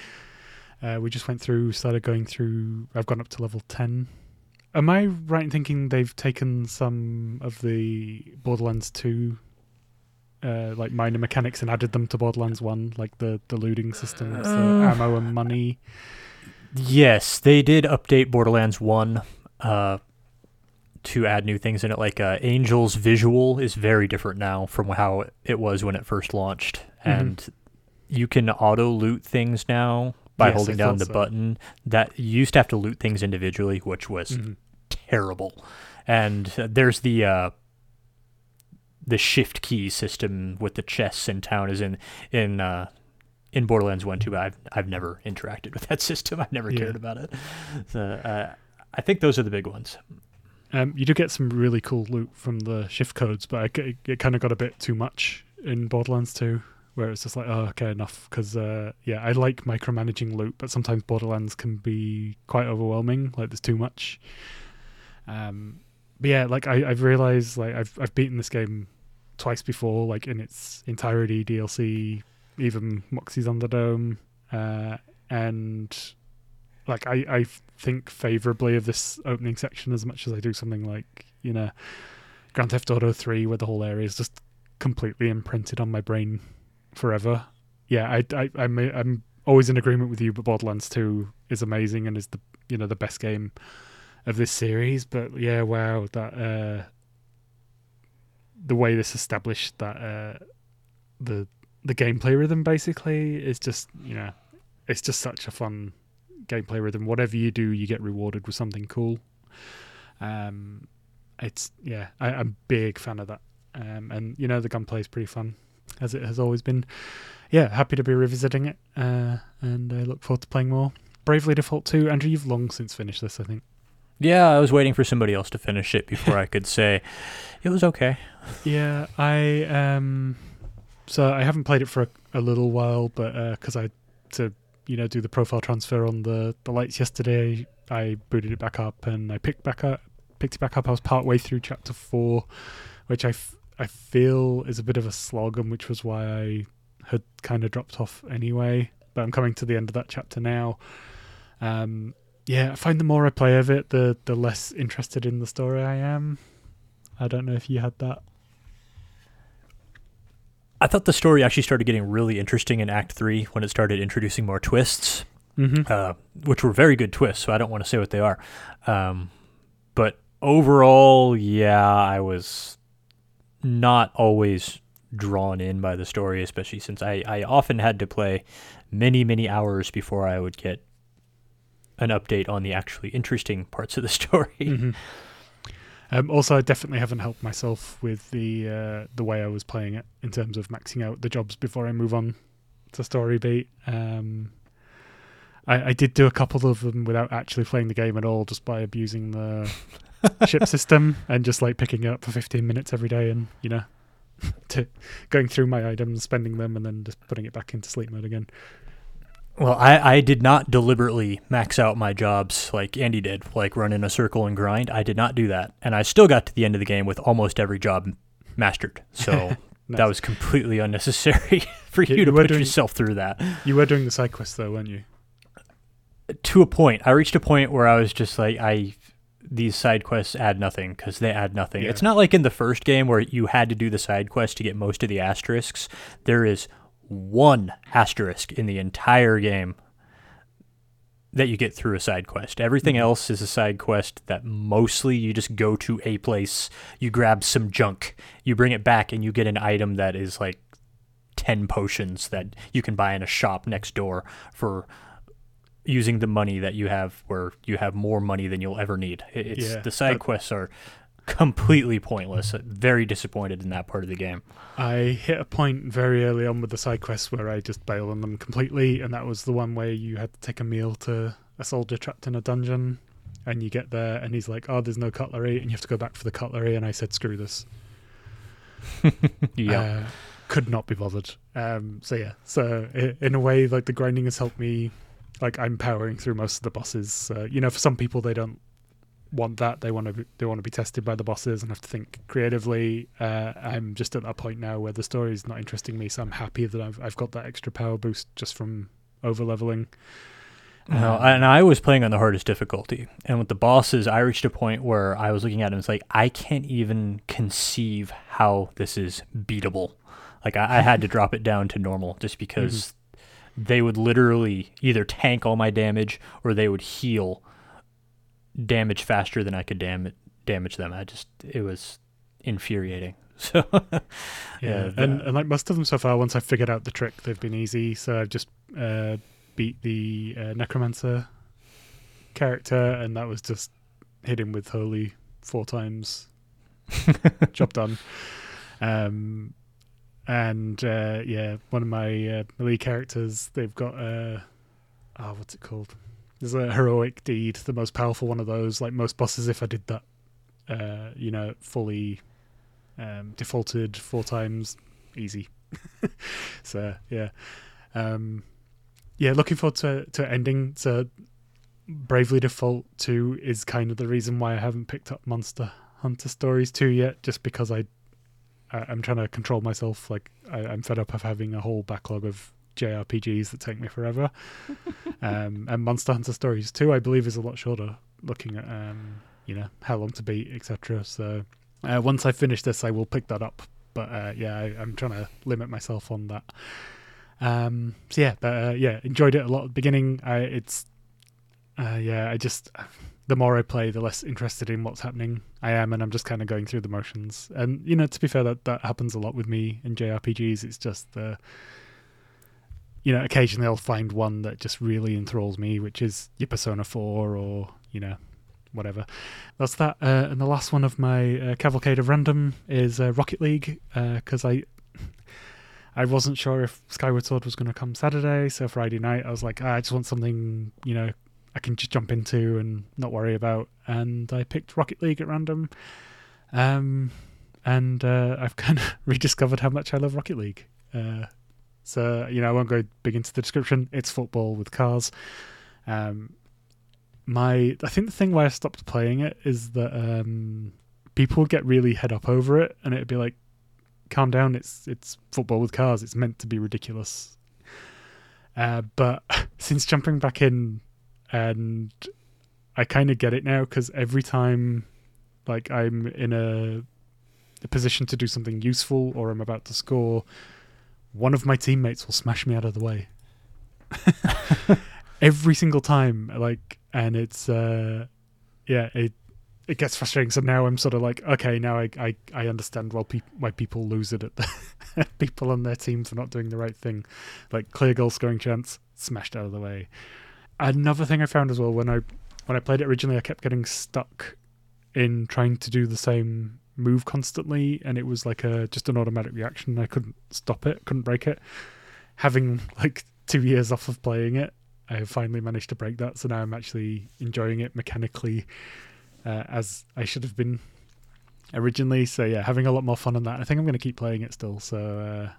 Uh, we just went through, started going through. I've gone up to level ten Am I right in thinking they've taken some of the Borderlands 2 uh, like minor mechanics and added them to Borderlands 1, like the, the looting system, uh, the ammo and money? Yes, they did update Borderlands 1 uh, to add new things in it. Like uh, Angel's visual is very different now from how it was when it first launched. Mm-hmm. And you can auto loot things now by yes, holding down the so. button. That you used to have to loot things individually, which was mm-hmm. terrible. And there's the uh, the shift key system with the chests in town is in in uh, in Borderlands One too. I've I've never interacted with that system. I've never yeah. cared about it. So uh, I think those are the big ones. Um, you do get some really cool loot from the shift codes, but it, it kind of got a bit too much in Borderlands 2 where it's just like, oh, okay, enough. Because uh, yeah, I like micromanaging loot, but sometimes Borderlands can be quite overwhelming. Like there's too much. Um, but yeah, like I, I've realized like I've I've beaten this game twice before, like in its entirety, DLC, even Moxxi's Underdome, uh, and like I I think favorably of this opening section as much as I do something like you know Grand Theft Auto 3, where the whole area is just completely imprinted on my brain forever. Yeah, I, I, I'm, I'm always in agreement with you. But Borderlands Two is amazing and is the you know the best game of this series. But yeah, wow, that uh, the way this established that uh, the the gameplay rhythm basically is just you know it's just such a fun gameplay rhythm. Whatever you do, you get rewarded with something cool. Um, it's yeah, I, I'm a big fan of that. Um, and you know the gunplay is pretty fun as it has always been. Yeah, happy to be revisiting it, uh, and I look forward to playing more. Bravely Default 2. Andrew, you've long since finished this, I think. Yeah, I was waiting for somebody else to finish it before I could say it was okay. Yeah, I um, so I haven't played it for a, a little while, but because uh, I to you know do the profile transfer on the the lights yesterday, I booted it back up and I picked back up picked it back up. I was part way through chapter four, which I f- I feel is a bit of a slog, and which was why I had kind of dropped off anyway. But I'm coming to the end of that chapter now. Um, yeah, I find the more I play of it, the the less interested in the story I am. I don't know if you had that. I thought the story actually started getting really interesting in Act Three when it started introducing more twists, mm-hmm. uh, which were very good twists. So I don't want to say what they are, um, but overall, yeah, I was not always drawn in by the story, especially since I, I often had to play many, many hours before I would get an update on the actually interesting parts of the story. Mm-hmm. Um, also, I definitely haven't helped myself with the uh, the way I was playing it in terms of maxing out the jobs before I move on to story beat. Um, I, I did do a couple of them without actually playing the game at all, just by abusing the ship system and just like picking it up for 15 minutes every day and you know to going through my items spending them and then just putting it back into sleep mode again well I, I did not deliberately max out my jobs like andy did like run in a circle and grind i did not do that and i still got to the end of the game with almost every job mastered so nice. that was completely unnecessary for you, you to put doing, yourself through that you were doing the side quest though weren't you to a point i reached a point where i was just like i these side quests add nothing because they add nothing. Yeah. It's not like in the first game where you had to do the side quest to get most of the asterisks. There is one asterisk in the entire game that you get through a side quest. Everything Mhm. else is a side quest that mostly you just go to a place, you grab some junk, you bring it back, and you get an item that is like 10 potions that you can buy in a shop next door for using the money that you have where you have more money than you'll ever need. It's Yeah, the side that- quests are completely pointless. Very disappointed in that part of the game. I hit a point very early on with the side quests where I just bailed on them completely, and that was the one where you had to take a meal to a soldier trapped in a dungeon, and you get there, and he's like, "Oh, there's no cutlery," and you have to go back for the cutlery, and I said, "Screw this." Yeah. Uh, could not be bothered. Um, so yeah, so in a way, like the grinding has helped me. Like I'm powering through most of the bosses. Uh, you know, for some people, they don't want that. They want to. Be, they want to be tested by the bosses and have to think creatively. Uh, I'm just at that point now where the story is not interesting me, so I'm happy that I've I've got that extra power boost just from over leveling. No, and I was playing on the hardest difficulty. And with the bosses, I reached a point where I was looking at them. It's like I can't even conceive how this is beatable. Like I, I had to drop it down to normal just because they would literally either tank all my damage or they would heal damage faster than I could dam- damage them. I just it was infuriating. So Yeah, Yeah, and, the- and like most of them so far, once I've figured out the trick, they've been easy. So I've just uh, beat the uh, necromancer character, and that was just hit him with holy four times. Job done. Um, and uh, yeah, one of my uh, melee characters, they've got uh, oh, what's it called? There's a heroic deed, the most powerful one of those. Like most bosses, if I did that, uh, you know, fully um, defaulted four times, easy. so yeah, um, yeah. Looking forward to to ending. So Bravely Default Two is kind of the reason why I haven't picked up Monster Hunter Stories Two yet, just because I, I I'm trying to control myself. Like I, I'm fed up of having a whole backlog of JRPGs that take me forever. um, and Monster Hunter Stories Two, I believe, is a lot shorter. Looking at um, you know how long to beat, etc. So uh, once I finish this, I will pick that up. But uh, yeah, I, I'm trying to limit myself on that. Um, so yeah, but uh, yeah, enjoyed it a lot at the beginning. I, it's uh, yeah, I just the more I play, the less interested in what's happening I am, and I'm just kind of going through the motions. And you know, to be fair, that that happens a lot with me in JRPGs. It's just the you know, occasionally I'll find one that just really enthralls me, which is your Persona 4 or, you know, whatever. That's that. Uh, and the last one of my uh, cavalcade of random is uh, Rocket League, because I I wasn't sure if Skyward Sword was going to come Saturday, so Friday night I was like, ah, I just want something, you know, I can just jump into and not worry about. And I picked Rocket League at random. Um, and uh, I've kind of rediscovered how much I love Rocket League. Uh, so you know, I won't go big into the description. It's football with cars. Um, my I think the thing why I stopped playing it is that um, people get really head up over it, and it'd be like, calm down. It's it's football with cars. It's meant to be ridiculous. Uh, but since jumping back in, and I kind of get it now because every time, like I'm in a, a position to do something useful or I'm about to score, one of my teammates will smash me out of the way. every single time, like, and it's uh, yeah, it it gets frustrating. So now I'm sort of like, okay, now I I, I understand why pe- why people lose it at the people on their team for not doing the right thing, like clear goal scoring chance, smashed out of the way. Another thing I found as well when I when I played it originally, I kept getting stuck in trying to do the same move constantly, and it was like a just an automatic reaction. I couldn't stop it, couldn't break it. Having like two years off of playing it, I finally managed to break that. So now I'm actually enjoying it mechanically uh, as I should have been originally. So yeah, having a lot more fun on that. I think I'm going to keep playing it still. So uh,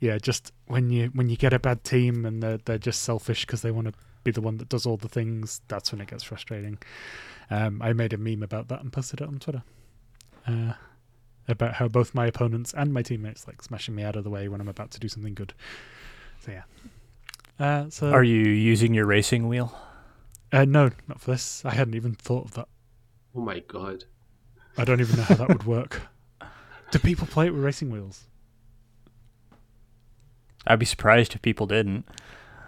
yeah, just when you when you get a bad team and they're they're just selfish because they want to be the one that does all the things, that's when it gets frustrating. Um, I made a meme about that and posted it on Twitter. Uh, about how both my opponents and my teammates like smashing me out of the way when I'm about to do something good. So yeah. Uh, so Are you using your racing wheel? uh, no, not for this. I hadn't even thought of that. Oh my god. I don't even know how that would work. Do people play it with racing wheels? I'd be surprised if people didn't.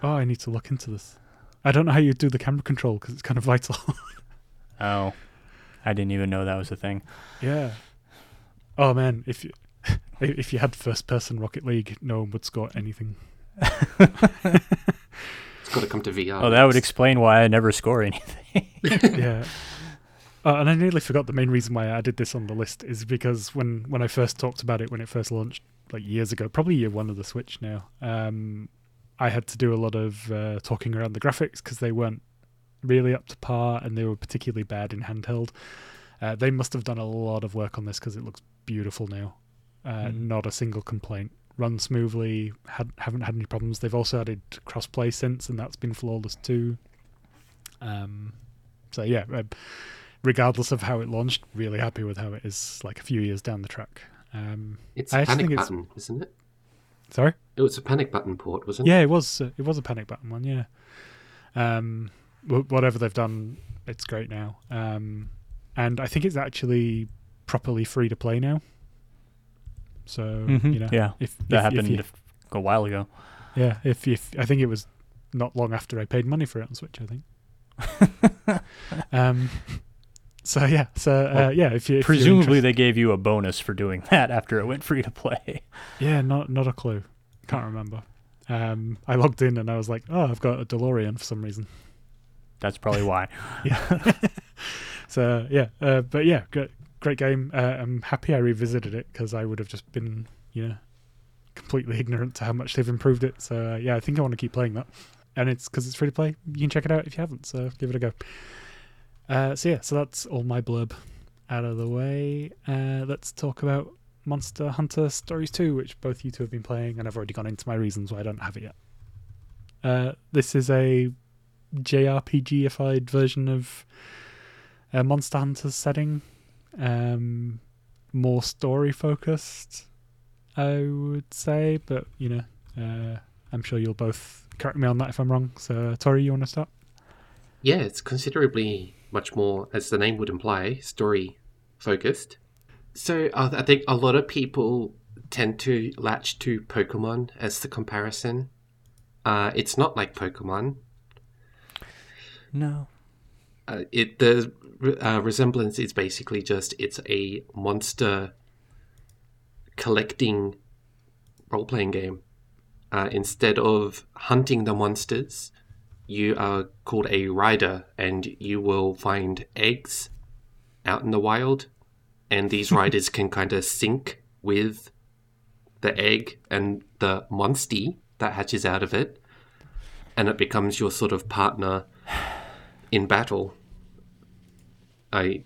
Oh, I need to look into this. I don't know how you do the camera control because it's kind of vital. Oh, I didn't even know that was a thing. yeah. Oh man, if you if you had first person Rocket League, no one would score anything. It's got to come to VR. Oh, that would explain why I never score anything. yeah. Uh, and I nearly forgot the main reason why I added this on the list is because when, when I first talked about it when it first launched, like years ago, probably year one of the Switch now, um, I had to do a lot of uh, talking around the graphics because they weren't really up to par and they were particularly bad in handheld. Uh, they must have done a lot of work on this because it looks beautiful now. Uh, Mhm. Not a single complaint. Run smoothly. Had, haven't had any problems. They've also added crossplay since, and that's been flawless too. Um, so yeah, uh, regardless of how it launched, really happy with how it is. Like a few years down the track. Um, It's I panic think it's- button, isn't it? sorry. It was a panic button port, wasn't it? Yeah, it was. Uh, it was a Panic Button one. Yeah. Um, whatever they've done, it's great now. Um, and I think it's actually properly free to play now. So Mhm, you know, yeah, if that if- if happened you- a while ago. yeah, if if I think it was not long after I paid money for it on Switch, I think. um, so yeah, so uh, Well, yeah, if you if Presumably, they gave you a bonus for doing that after it went free to play. yeah, not not a clue, can't remember. Um, I logged in and I was like, oh, I've got a DeLorean for some reason. That's probably why. yeah. so yeah, uh, but yeah, great, great game. Uh, I'm happy I revisited it because I would have just been, you know, completely ignorant to how much they've improved it. So uh, yeah, I think I want to keep playing that, and it's because it's free to play. You can check it out if you haven't. So give it a go. Uh, so yeah, so that's all my blurb out of the way. Uh, let's talk about Monster Hunter Stories 2, which both you two have been playing, and I've already gone into my reasons why I don't have it yet. Uh, this is a JRPG-ified version of a Monster Hunter setting, um, more story focused, I would say. But you know, uh, I'm sure you'll both correct me on that if I'm wrong. So, Tori, you want to start? Yeah, it's considerably much more, as the name would imply, story focused. So uh, I think a lot of people tend to latch to Pokemon as the comparison. Uh, it's not like Pokemon. No. Uh, it the uh, resemblance is basically just it's a monster collecting role playing game. Uh, instead of hunting the monsters, you are called a rider, and you will find eggs out in the wild, and these riders can kind of sync with the egg and the monstie that hatches out of it, and it becomes your sort of partner in battle. I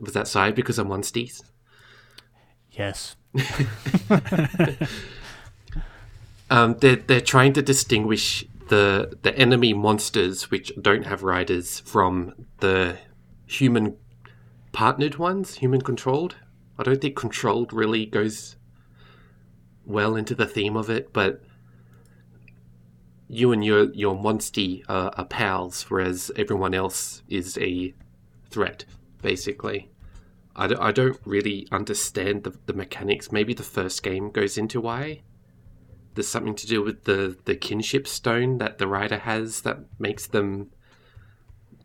was that side because of monsties. Yes. Um, they're they're trying to distinguish the the enemy monsters which don't have riders from the human partnered ones, human controlled. I don't think controlled really goes well into the theme of it, but you and your your monstie are, uh, are pals, whereas everyone else is a threat, basically. I don't, I don't really understand the, the mechanics. Maybe the first game goes into why there's something to do with the the kinship stone that the rider has that makes them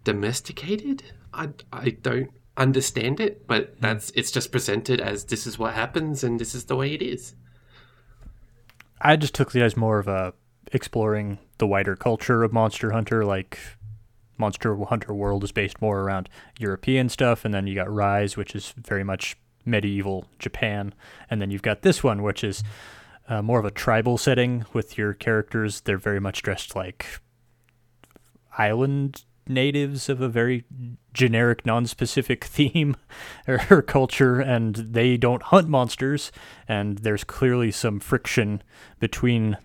domesticated. I, I don't understand it, but hmm. that's it's just presented as this is what happens and this is the way it is. I just took it as more of a exploring the wider culture of Monster Hunter. Like Monster Hunter World is based more around European stuff, and then you got Rise, which is very much medieval Japan, and then you've got this one, which is uh, more of a tribal setting with your characters. They're very much dressed like island natives of a very generic, non-specific theme or, or culture, and they don't hunt monsters. And there's clearly some friction between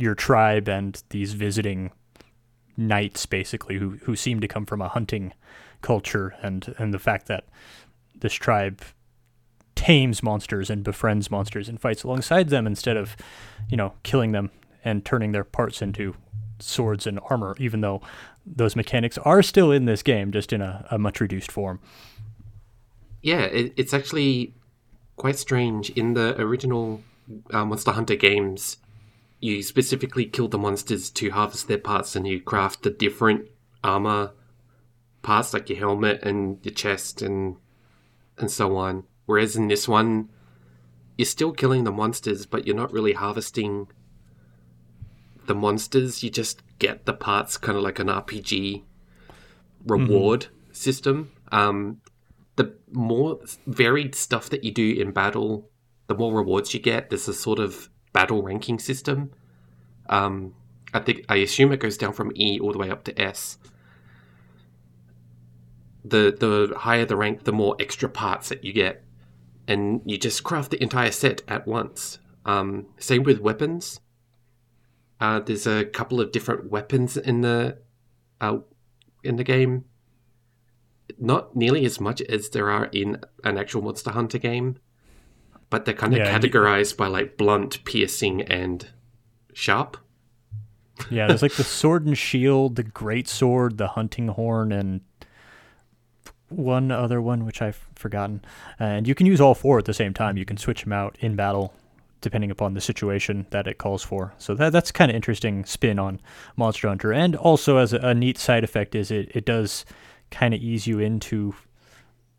your tribe and these visiting knights, basically, who who seem to come from a hunting culture, and and the fact that this tribe tames monsters and befriends monsters and fights alongside them instead of, you know, killing them and turning their parts into swords and armor, even though those mechanics are still in this game, just in a, a much reduced form. Yeah, it, it's actually quite strange. In the original uh, Monster Hunter games, you specifically kill the monsters to harvest their parts and you craft the different armor parts like your helmet and your chest and and so on. Whereas in this one, you're still killing the monsters, but you're not really harvesting the monsters. You just get the parts, kind of like an RPG reward mm-hmm. system. Um, the more varied stuff that you do in battle, the more rewards you get. There's a sort of battle ranking system. Um, I think I assume it goes down from E all the way up to S the the higher the rank, the more extra parts that you get, and you just craft the entire set at once. Um, same with weapons. Uh, there's a couple of different weapons in the uh, in the game. Not nearly as much as there are in an actual Monster Hunter game, but they're kind of yeah, categorized by like blunt, piercing, and sharp. Yeah, there's like the sword and shield, the great sword, the hunting horn, and one other one which I've forgotten, and you can use all four at the same time. You can switch them out in battle depending upon the situation that it calls for. So that that's kind of interesting spin on Monster Hunter, and also as a, a neat side effect is it it does kind of ease you into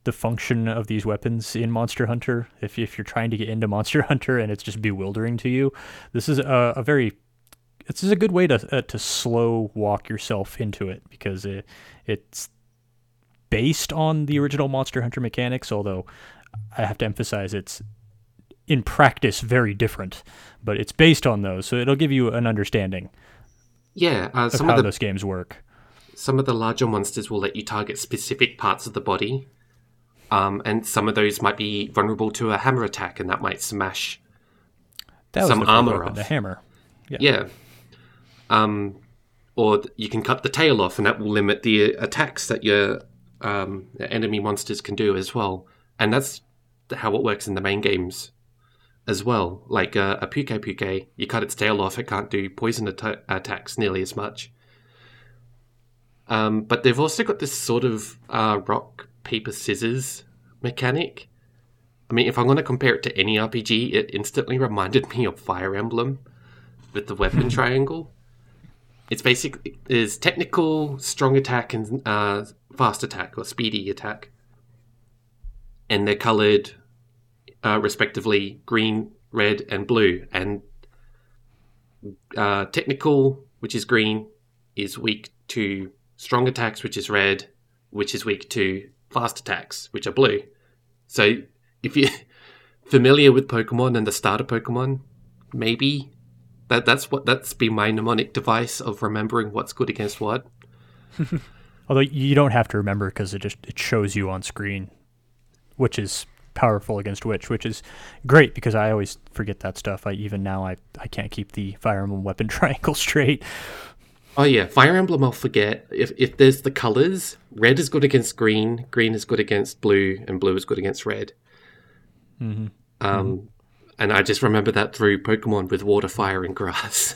the function of these weapons in Monster Hunter. If if you're trying to get into Monster Hunter and it's just bewildering to you, this is a, a very this is a good way to uh, to slow walk yourself into it because it it's based on the original Monster Hunter mechanics, although I have to emphasize it's in practice very different, but it's based on those, so it'll give you an understanding. Yeah, uh, some of how of the, those games work. Some of the larger monsters will let you target specific parts of the body, um, and some of those might be vulnerable to a hammer attack, and that might smash that some armor weapon, off. The hammer, yeah. yeah. Um, or you can cut the tail off, and that will limit the attacks that your um, enemy monsters can do as well. And that's how it works in the main games as well. Like uh, a Pukei-Pukei, you cut its tail off, it can't do poison at- attacks nearly as much. Um, but they've also got this sort of uh, rock, paper, scissors mechanic. I mean, if I'm going to compare it to any RPG, it instantly reminded me of Fire Emblem with the weapon triangle. It's basically is technical, strong attack, and uh, fast attack or speedy attack. And they're colored uh, respectively green, red, and blue. And uh, technical, which is green, is weak to strong attacks, which is red, which is weak to fast attacks, which are blue. So if you're familiar with Pokemon and the starter Pokemon, maybe that that's what that's been my mnemonic device of remembering what's good against what. Although you don't have to remember because it just it shows you on screen, which is powerful against which, which is great because I always forget that stuff. I even now I I can't keep the Fire Emblem weapon triangle straight. Oh yeah, Fire Emblem I'll forget. If if there's the colors, red is good against green, green is good against blue, and blue is good against red. Mm-hmm. Um, mm-hmm. and I just remember that through Pokemon with water, fire, and grass.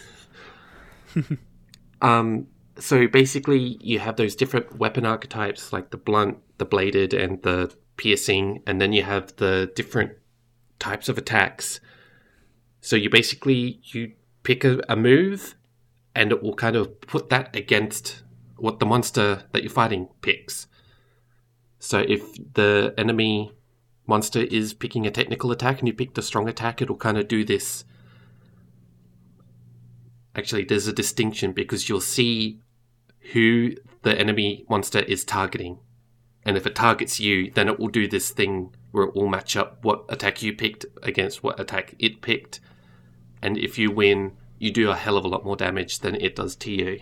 um, so basically, you have those different weapon archetypes like the blunt, the bladed, and the piercing, and then you have the different types of attacks. So you basically you pick a, a move, and it will kind of put that against what the monster that you're fighting picks. So if the enemy monster is picking a technical attack and you pick the strong attack, it'll kind of do this. Actually, there's a distinction because you'll see who the enemy monster is targeting. And if it targets you, then it will do this thing where it will match up what attack you picked against what attack it picked. And if you win, you do a hell of a lot more damage than it does to you.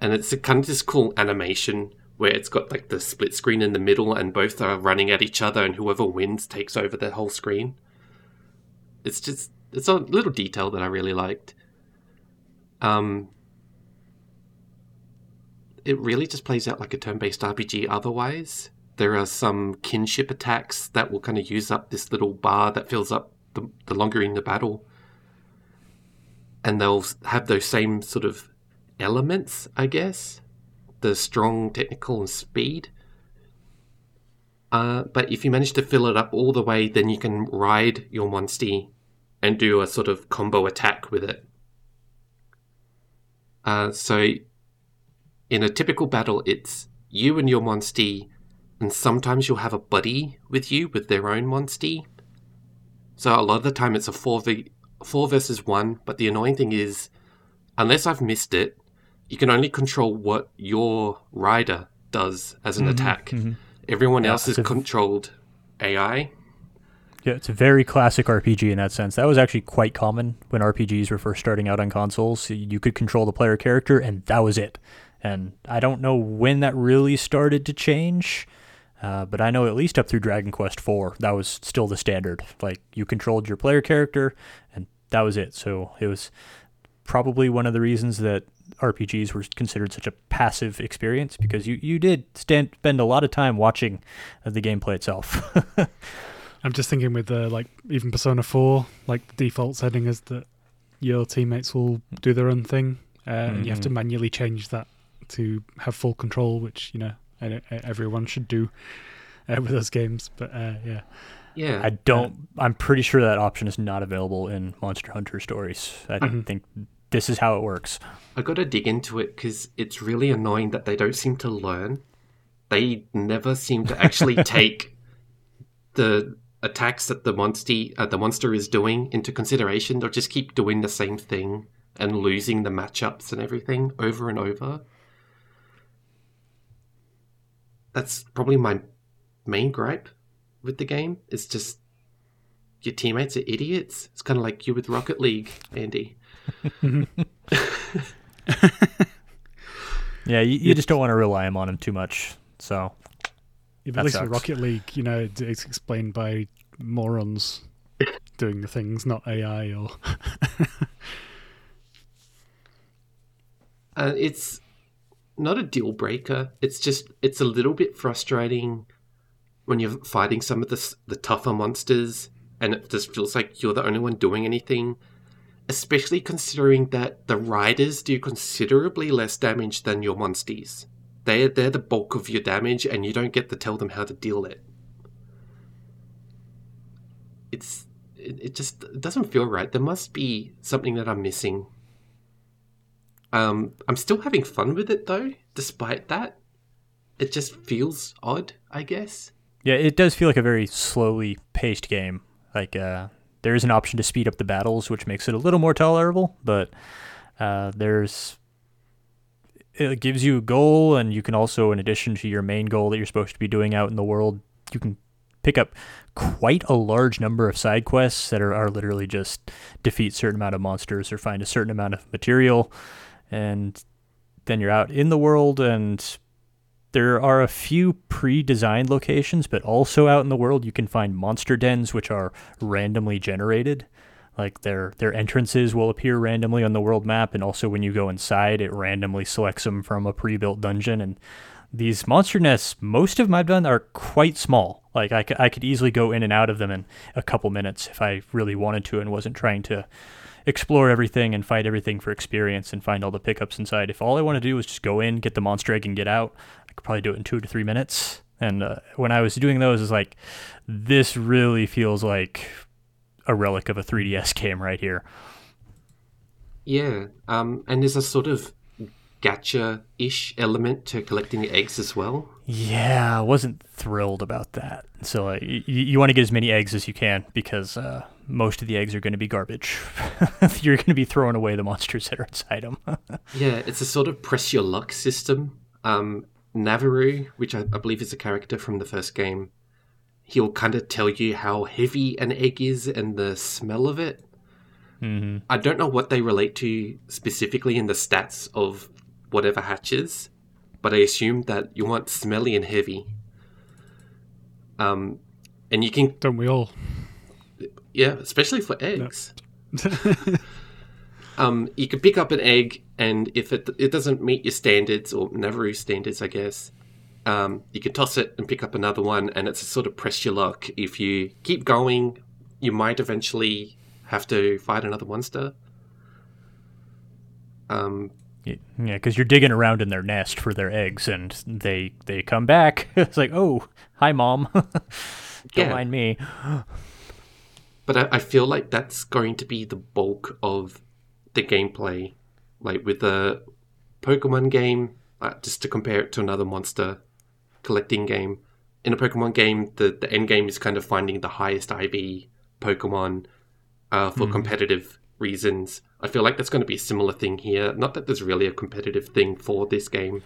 And it's a kind of this cool animation where it's got like the split screen in the middle and both are running at each other and whoever wins takes over the whole screen. It's just it's a little detail that I really liked. Um, it really just plays out like a turn based RPG otherwise. There are some kinship attacks that will kind of use up this little bar that fills up the, the longer in the battle. And they'll have those same sort of elements, I guess. The strong, technical, and speed. Uh, but if you manage to fill it up all the way, then you can ride your Monstie and do a sort of combo attack with it. Uh, so, in a typical battle, it's you and your Monstie, and sometimes you'll have a buddy with you with their own Monstie. So a lot of the time it's a four v four versus one. But the annoying thing is, unless I've missed it, you can only control what your rider does as an mm-hmm. attack. Mm-hmm. Everyone Yeah, else is controlled AI. Yeah, it's a very classic RPG in that sense. That was actually quite common when RPGs were first starting out on consoles. You could control the player character, and that was it. And I don't know when that really started to change, uh, but I know at least up through Dragon Quest IV, that was still the standard. Like you controlled your player character, and that was it. So it was probably one of the reasons that RPGs were considered such a passive experience because you, you did stand, spend a lot of time watching the gameplay itself. I'm just thinking with uh, like even Persona 4, like the default setting is that your teammates will do their own thing, uh, and you have to Mhm. manually change that to have full control, which you know e- everyone should do uh, with those games. But uh, yeah, Yeah. I don't. I'm pretty sure that option is not available in Monster Hunter stories. I Mhm. think this is how it works. I got to dig into it because it's really annoying that they don't seem to learn. They never seem to actually take the attacks that the monster uh, the monster is doing into consideration. They'll just keep doing the same thing and losing the matchups and everything over and over. That's probably my main gripe with the game. It's just your teammates are idiots. It's kind of like you with Rocket League, Andy. Yeah, you, you just don't want to rely on them too much. So Yeah, but at least with sucks. Rocket League, you know, it's explained by morons doing the things, not AI or. Uh, it's not a deal breaker. It's just it's a little bit frustrating when you're fighting some of the the tougher monsters, and it just feels like you're the only one doing anything. Especially considering that the riders do considerably less damage than your monsties. They're they're the bulk of your damage, and you don't get to tell them how to deal it. It's it, it just it doesn't feel right. There must be something that I'm missing. Um, I'm still having fun with it though, despite that. It just feels odd, I guess. yeah, it does feel like a very slowly paced game. Like uh, there is an option to speed up the battles, which makes it a little more tolerable. But uh, there's it gives you a goal, and you can also, in addition to your main goal that you're supposed to be doing out in the world, you can pick up quite a large number of side quests that are, are literally just defeat certain amount of monsters or find a certain amount of material and then you're out in the world and there are a few pre-designed locations but also out in the world you can find monster dens which are randomly generated. Like their their entrances will appear randomly on the world map and also when you go inside it randomly selects them from a pre-built dungeon and these monster nests most of them i've done are quite small. Like I, c- I could easily go in and out of them in a couple minutes if i really wanted to and wasn't trying to explore everything and fight everything for experience and find all the pickups inside if all i want to do was just go in get the monster egg and get out i could probably do it in two to three minutes and uh, when i was doing those it's like this really feels like a relic of a 3ds game right here Yeah, um, and there's a sort of gacha-ish element to collecting the eggs as well. Yeah, I wasn't thrilled about that. So uh, y- you want to get as many eggs as you can because uh, most of the eggs are going to be garbage. You're going to be throwing away the monsters that are inside them. Yeah, it's a sort of press your luck system. Um, Navirou, which I, I believe is a character from the first game, he'll kind of tell you how heavy an egg is and the smell of it. mm-hmm. I don't know what they relate to specifically in the stats of whatever hatches, but I assume that you want smelly and heavy. Um, and you can, Don't we all? Yeah, especially for eggs. um, you can pick up an egg, and if it it doesn't meet your standards or Navirou standards, I guess, um, you can toss it and pick up another one, and it's a sort of press your luck. If you keep going, you might eventually have to fight another monster. Um, Yeah, because you're digging around in their nest for their eggs, and they they come back. it's like, oh, hi, mom. Don't Yeah. mind me. But I, I feel like that's going to be the bulk of the gameplay. Like with the Pokemon game, uh, just to compare it to another monster collecting game. In a Pokemon game, the, the end game is kind of finding the highest IV Pokemon uh, for competitive reasons. I feel like that's going to be a similar thing here. Not that there's really a competitive thing for this game.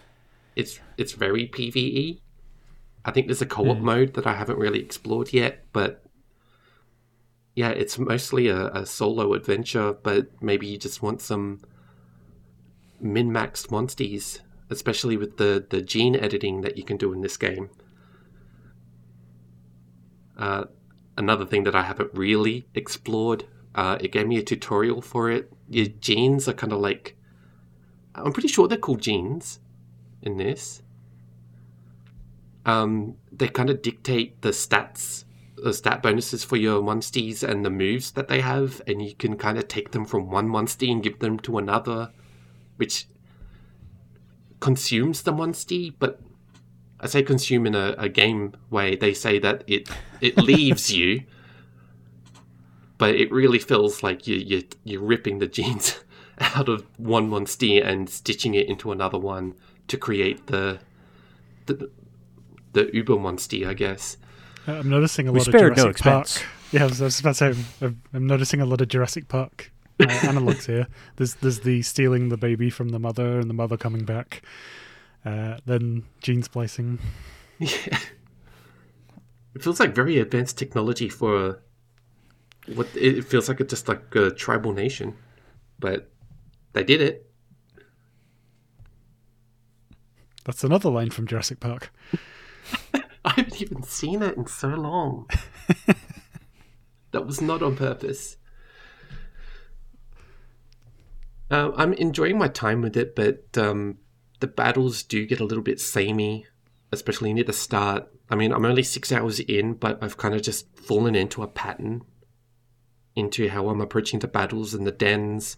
It's it's very PVE. I think there's a co-op mode that I haven't really explored yet, but yeah, it's mostly a, a solo adventure, but maybe you just want some min-maxed monsties, especially with the, the gene editing that you can do in this game. Uh, another thing that I haven't really explored, uh, it gave me a tutorial for it. Your genes are kind of like, I'm pretty sure they're called genes in this. Um, they kind of dictate the stats the stat bonuses for your monsties and the moves that they have, and you can kind of take them from one monstie and give them to another, which consumes the monstie. But I say consume in a, a game way. They say that it it leaves you, but it really feels like you you you're ripping the genes out of one monstie and stitching it into another one to create the the the Uber monstie, I guess. Uh, I'm noticing a We lot of spared no Jurassic Park. expense. Yeah, I was, I was about to say, I'm, I'm noticing a lot of Jurassic Park uh, analogs here. There's there's the stealing the baby from the mother and the mother coming back. Uh, then gene splicing. Yeah. It feels like very advanced technology for what it feels like it's just like a tribal nation, but they did it. That's another line from Jurassic Park. I haven't even seen it in so long. that was not on purpose. Uh, I'm enjoying my time with it, but um, the battles do get a little bit samey, especially near the start. I mean, I'm only six hours in, but I've kind of just fallen into a pattern into how I'm approaching the battles and the dens.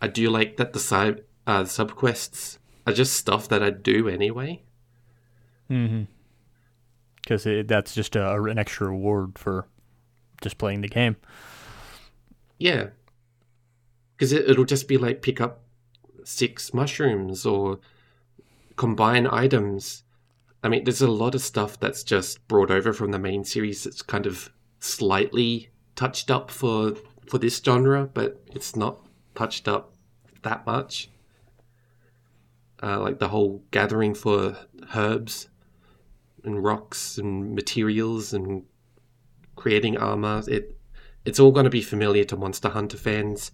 I do like that the side uh, are just stuff that I do anyway. Mm-hmm. Because that's just a, an extra reward for just playing the game. Yeah. Because it, it'll just be like pick up six mushrooms or combine items. I mean, there's a lot of stuff that's just brought over from the main series that's kind of slightly touched up for for this genre, but it's not touched up that much. Uh, like the whole gathering for herbs and rocks and materials and creating armor. It it's all going to be familiar to Monster Hunter fans.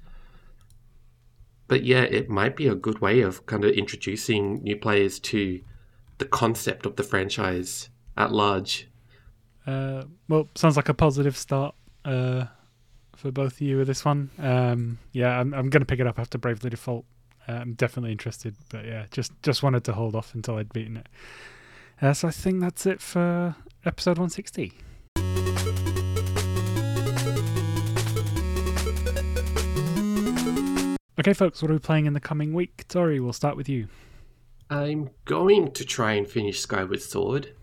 But yeah, it might be a good way of kind of introducing new players to the concept of the franchise at large. Uh, well, sounds like a positive start uh, for both of you with this one. Um, yeah, I'm, I'm going to pick it up after Bravely Default. Uh, I'm definitely interested, but yeah, just just wanted to hold off until I'd beaten it. Uh, so I think that's it for episode 160. Okay, folks, what are we playing in the coming week? Tori, we'll start with you. I'm going to try and finish Skyward Sword.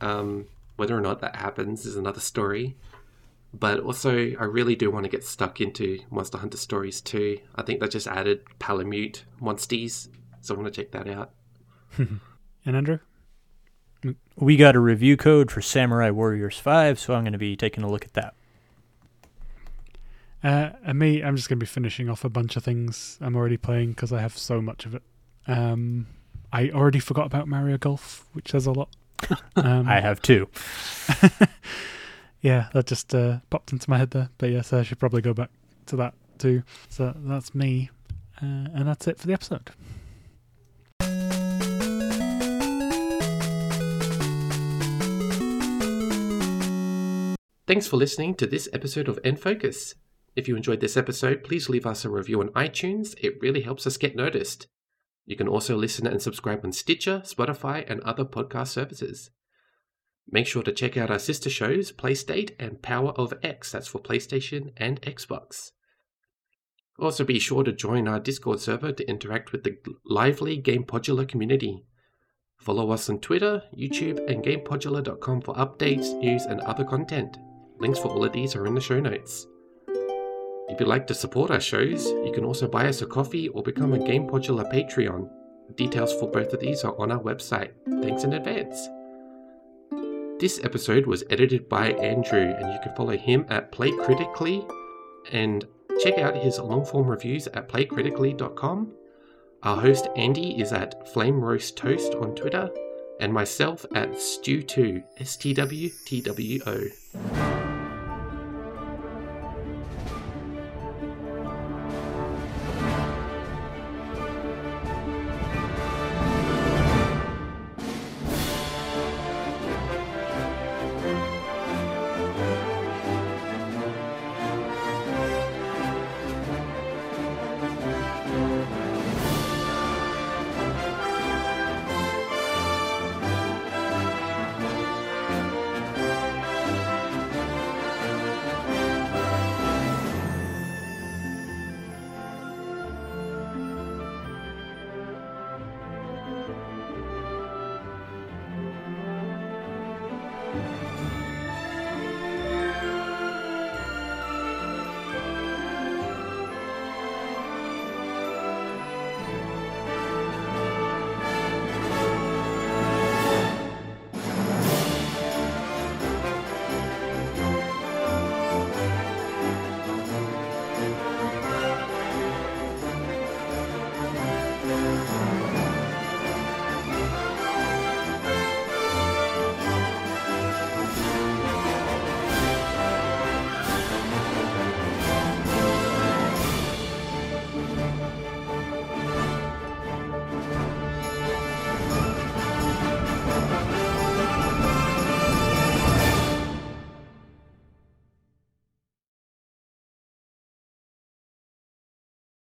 Um, whether or not that happens is another story. But also, I really do want to get stuck into Monster Hunter Stories too. I think they just added Palamute Monsties, so I want to check that out. And Andrew? We got a review code for Samurai Warriors 5, so I'm going to be taking a look at that. Uh, and me, I'm just going to be finishing off a bunch of things I'm already playing because I have so much of it. Um, I already forgot about Mario Golf, which says a lot. Um, I have two. yeah, that just uh, popped into my head there. But yes, I should probably go back to that too. So that's me. Uh, and that's it for the episode. Thanks for listening to this episode of N Focus. If you enjoyed this episode, please leave us a review on iTunes. It really helps us get noticed. You can also listen and subscribe on Stitcher, Spotify, and other podcast services. Make sure to check out our sister shows, Playstate and Power of X, that's for PlayStation and Xbox. Also, be sure to join our Discord server to interact with the lively Game Podular community. Follow us on Twitter, YouTube, and GamePodular.com for updates, news, and other content. Links for all of these are in the show notes. If you'd like to support our shows, you can also buy us a coffee or become a Game Podular Patreon. Details for both of these are on our website. Thanks in advance. This episode was edited by Andrew, and you can follow him at Play Critically and check out his long form reviews at playcritically.com. Our host Andy is at Flame Roast Toast on Twitter, and myself at Stew2, S T W T W O.